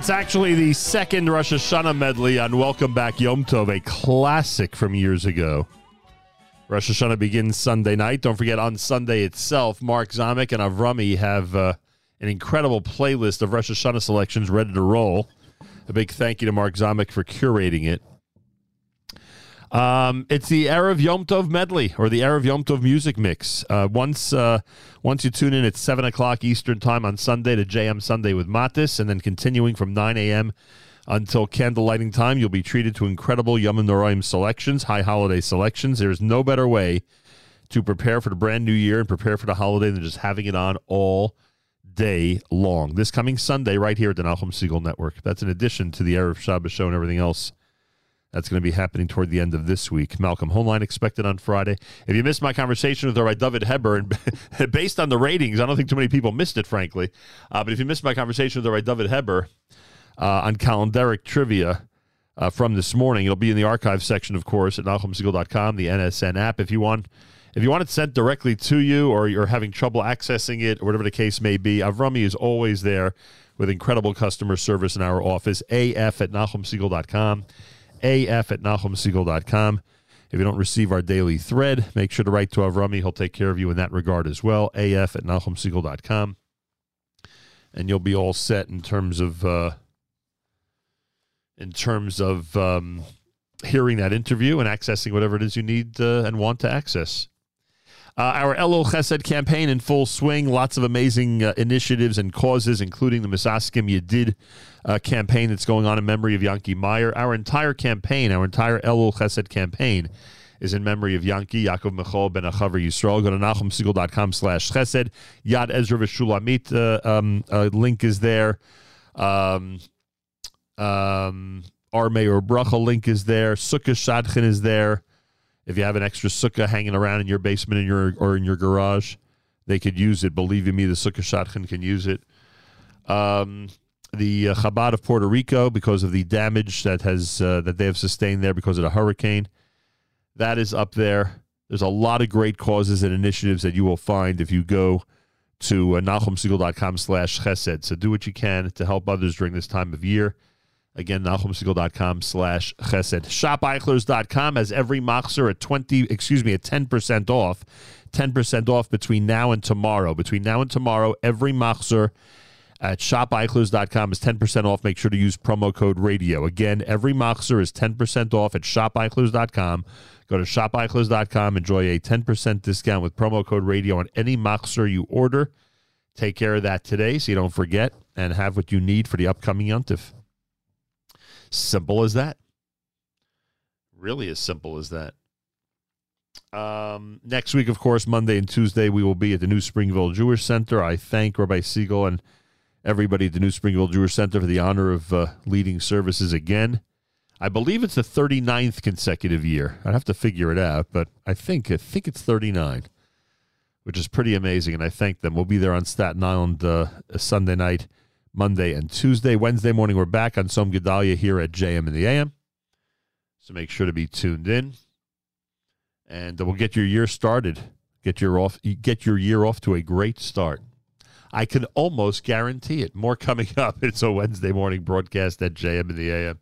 That's actually the second Rosh Hashanah medley on Welcome Back Yom Tov, a classic from years ago. Rosh Hashanah begins Sunday night. Don't forget, on Sunday itself, Mark Zamek and Avrami have uh, an incredible playlist of Rosh Hashanah selections ready to roll. A big thank you to Mark Zamek for curating it. Um, it's the Erev Yom Tov medley or the Erev Yom Tov music mix. Uh, once uh, once you tune in at seven o'clock Eastern time on Sunday to JM Sunday with Matis, and then continuing from nine a.m. until candle lighting time, you'll be treated to incredible Yom Noraim selections, high holiday selections. There's no better way to prepare for the brand new year and prepare for the holiday than just having it on all day long. This coming Sunday, right here at the Nachum Segal Network. That's in addition to the Erev Shabbos show and everything else that's going to be happening toward the end of this week. Malcolm Homeline expected on Friday. If you missed my conversation with Rabbi David Heber, based on the ratings, I don't think too many people missed it, frankly. Uh, but if you missed my conversation with Rabbi David Heber uh, on calendaric trivia uh, from this morning, it'll be in the archive section, of course, at NachumSegal.com, the NSN app. If you want, if you want it sent directly to you, or you're having trouble accessing it, or whatever the case may be, Avrami is always there with incredible customer service in our office. AF at NachumSegal.com af at nachumsegal.com. If you don't receive our daily thread, make sure to write to Avrami. He'll take care of you in that regard as well. af at nachumsegal.com. And you'll be all set in terms of uh, in terms of um, hearing that interview and accessing whatever it is you need uh, and want to access. Uh, our Elul Chesed campaign in full swing. Lots of amazing uh, initiatives and causes, including the Misaskim Yedid uh, campaign that's going on in memory of Yankee Meyer. Our entire campaign, our entire Elul Chesed campaign, is in memory of Yankee, Yaakov Michal Ben Achavar Yisrael. Go to NachumSegal.com slash chesed. Yad Ezra V'Shulamit uh, um, uh, link is there. Um, um, our Mayor Bracha link is there. Sukkah Shadchan is there. If you have an extra sukkah hanging around in your basement in your or in your garage, they could use it. Believe me, the Sukkah Shadchan can use it. Um, the uh, Chabad of Puerto Rico, because of the damage that has uh, that they have sustained there because of the hurricane, that is up there. There's a lot of great causes and initiatives that you will find if you go to uh, nachumsegal.com slash chesed. So do what you can to help others during this time of year. Again, nachumsegal.com slash chesed. Shopeichlers.com has every machzer at 20, excuse me, at 10% off. 10% off between now and tomorrow. Between now and tomorrow, every machzer at shopeichlers.com is 10% off. Make sure to use promo code radio. Again, every machzer is 10% off at shopeichlers.com. Go to shopeichlers.com. Enjoy a 10% discount with promo code radio on any machzer you order. Take care of that today so you don't forget and have what you need for the upcoming Yontif. Simple as that. Really as simple as that. Um, next week, of course, Monday and Tuesday, we will be at the New Springville Jewish Center. I thank Rabbi Siegel and everybody at the New Springville Jewish Center for the honor of uh, leading services again. I believe it's the 39th consecutive year. I'd have to figure it out, but I think I think it's 39, which is pretty amazing. And I thank them. We'll be there on Staten Island uh, Sunday night, Monday, and Tuesday. Wednesday morning, we're back on Tzom Gedalia here at JM in the AM. So make sure to be tuned in, and uh, we'll get your year started. Get your off. Get your year off to a great start. I can almost guarantee it. More coming up. It's a Wednesday morning broadcast at JM in the AM.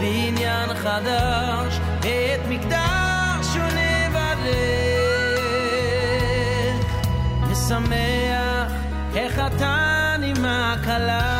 בניין חדש, את מקדש שונה משמח איך עם הכלה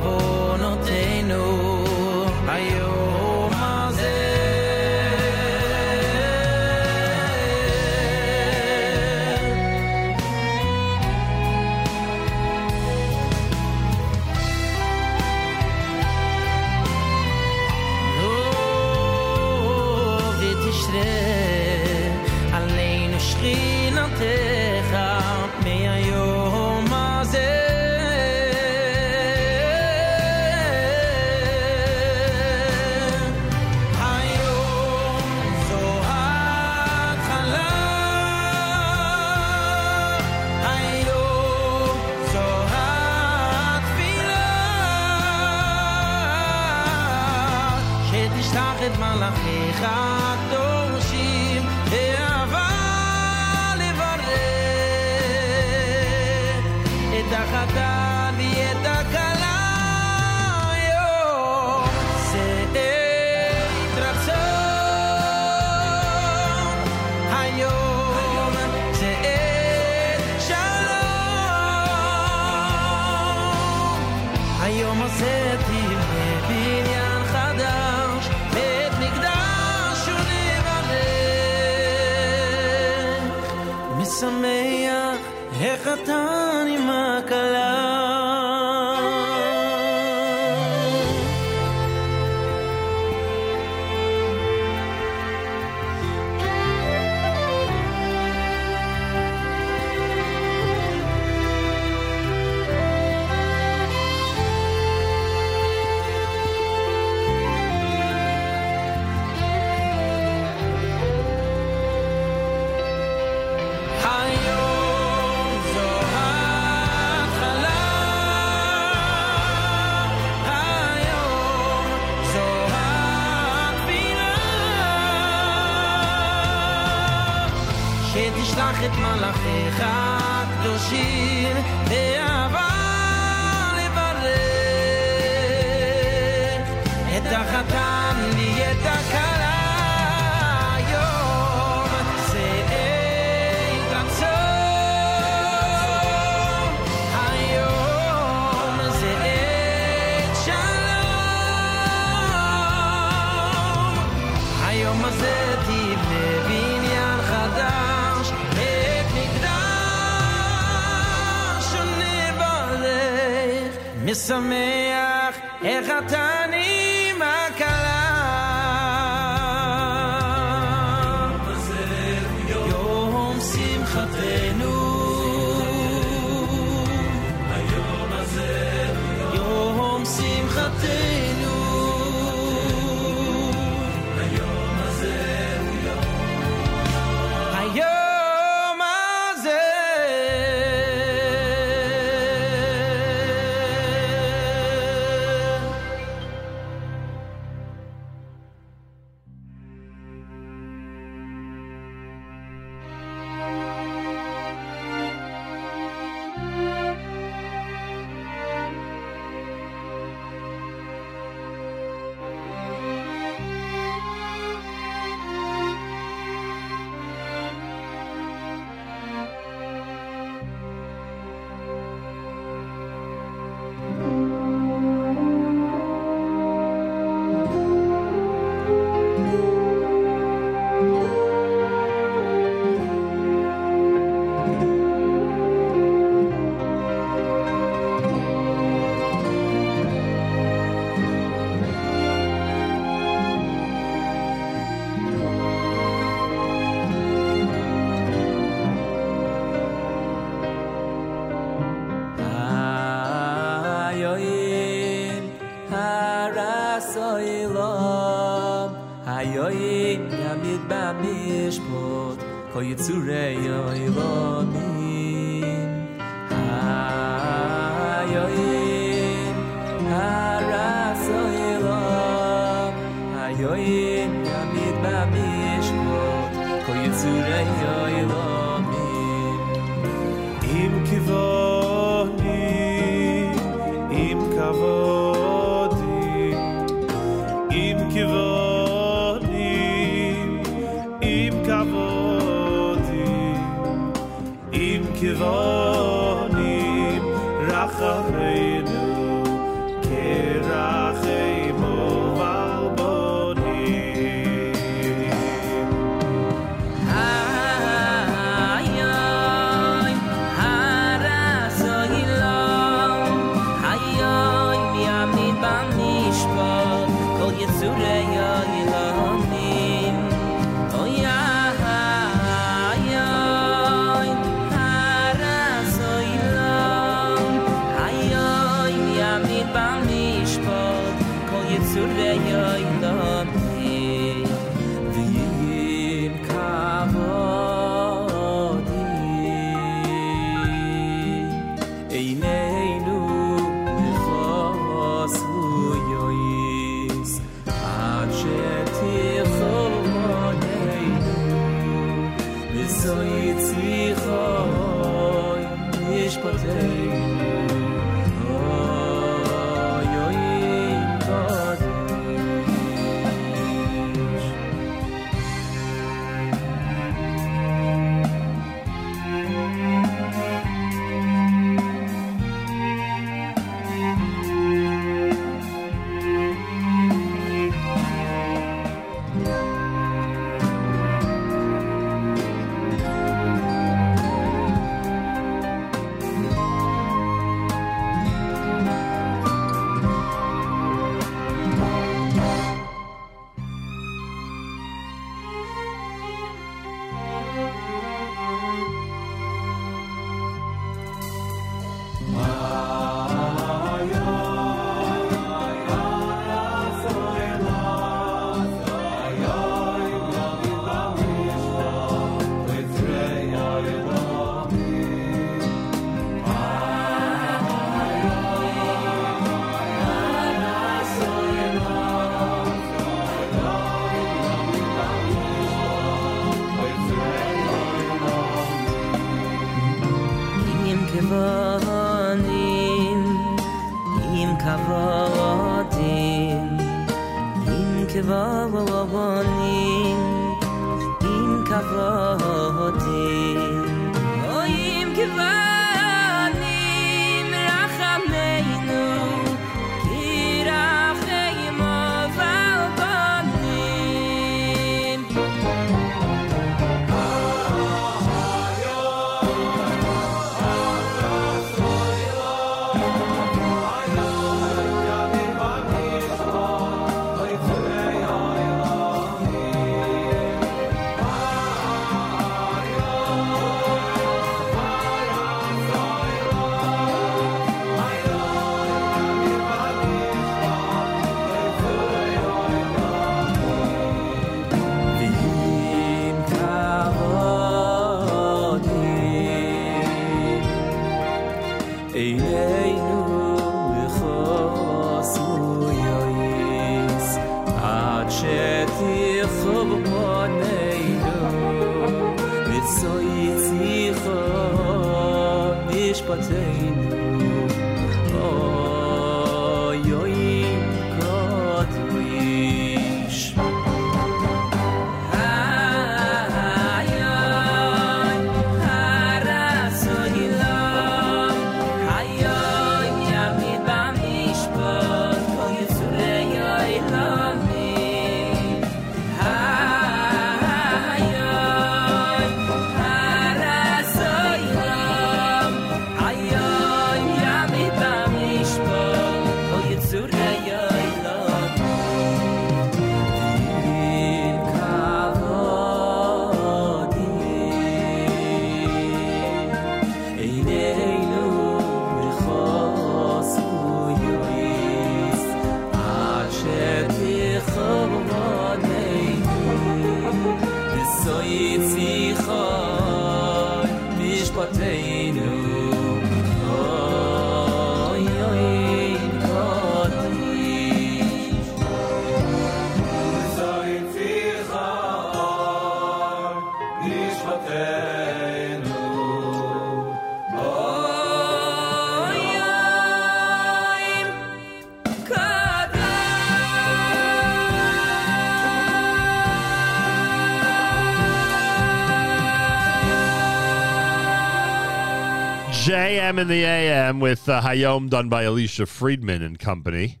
JM in the AM with uh, Hayom done by Alicia Friedman and company.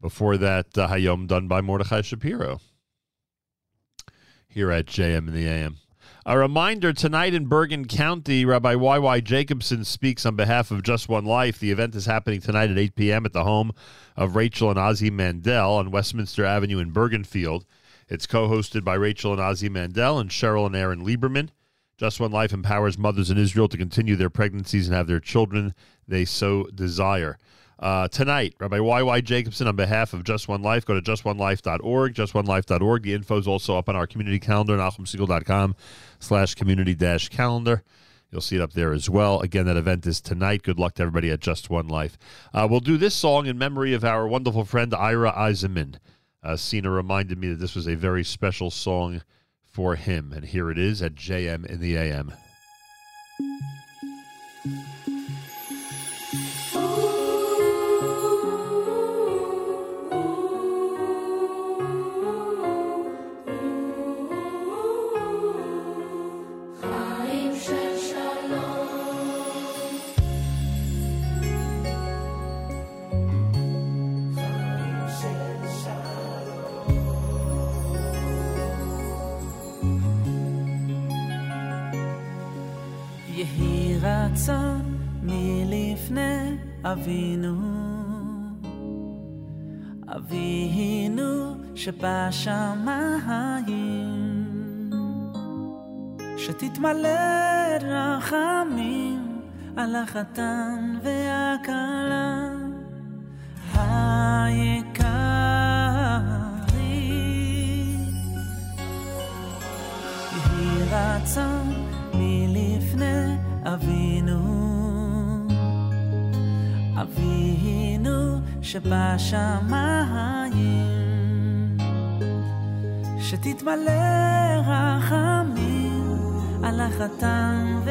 Before that, uh, Hayom done by Mordechai Shapiro. Here at JM in the AM. A reminder tonight in Bergen County, Rabbi Y.Y. Jacobson speaks on behalf of Just One Life. The event is happening tonight at 8 p.m. at the home of Rachel and Ozzy Mandel on Westminster Avenue in Bergenfield. It's co hosted by Rachel and Ozzy Mandel and Cheryl and Aaron Lieberman. Just One Life empowers mothers in Israel to continue their pregnancies and have their children they so desire. Uh, tonight, Rabbi Y.Y. Jacobson, on behalf of Just One Life, go to justonelife.org, justonelife.org. The info is also up on our community calendar, nachumsegal.com slash community dash calendar. You'll see it up there as well. Again, that event is tonight. Good luck to everybody at Just One Life. Uh, we'll do this song in memory of our wonderful friend Ira Eisenman. Uh, Cena reminded me that this was a very special song for him, and here it is at JM in the AM. שתתמלא רחמים על החתן והכלה היקרים. יהי רצון מלפני אבינו, אבינו שבשמיים, שתתמלא רחמים על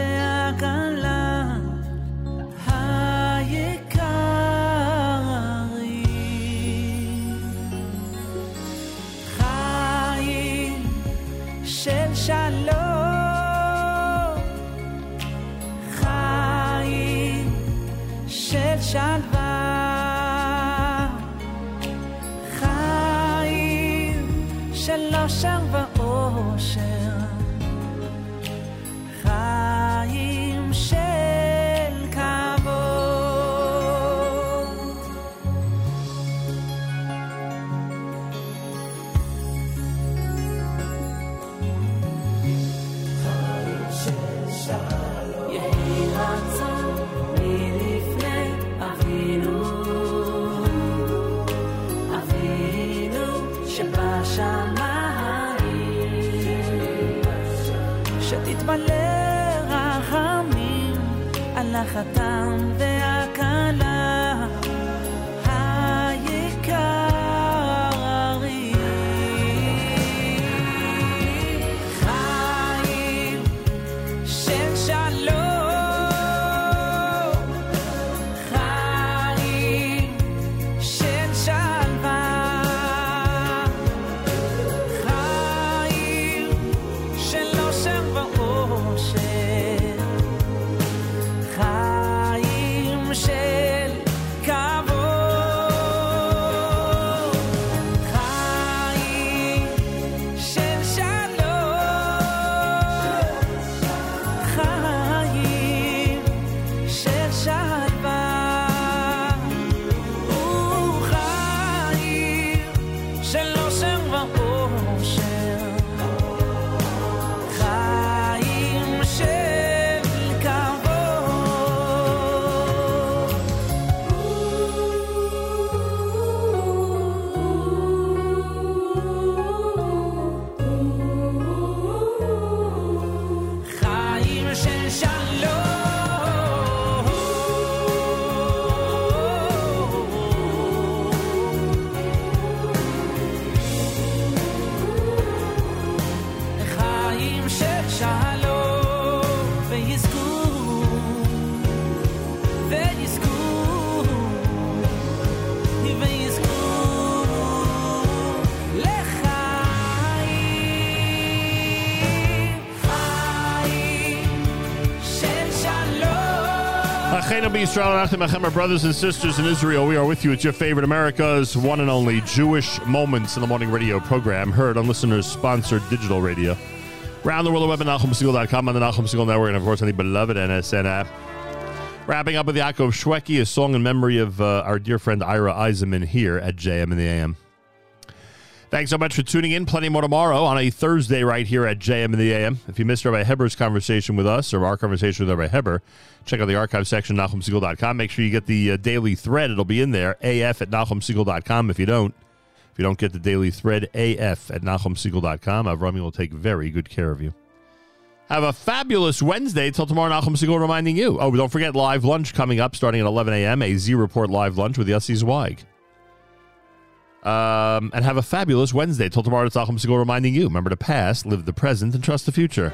Israel and Achim brothers and sisters in Israel. We are with you at your favorite America's one and only Jewish Moments in the Morning radio program, heard on listeners-sponsored digital radio. Around the world, web at NachumSegal.com, on the Nachum Segal Network, and of course on the beloved NSN app. Wrapping up with Yaakov Shweki, a song in memory of uh, our dear friend Ira Eisenman here at JM and the AM. Thanks so much for tuning in. Plenty more tomorrow on a Thursday right here at JM in the AM. If you missed Rabbi Heber's conversation with us or our conversation with Rabbi Heber, check out the archive section at NachumSegal.com. Make sure you get the uh, daily thread. It'll be in there, af at NachumSegal.com. If you don't, if you don't get the daily thread, af at NachumSegal.com, Avrami will take very good care of you. Have a fabulous Wednesday till tomorrow. Nachum Segal reminding you. Oh, don't forget live lunch coming up starting at 11 a.m. A Z Report live lunch with Yossi Zweig. Um, and have a fabulous Wednesday till tomorrow. It's Nachum Segal reminding you. Remember to pass, live the present, and trust the future.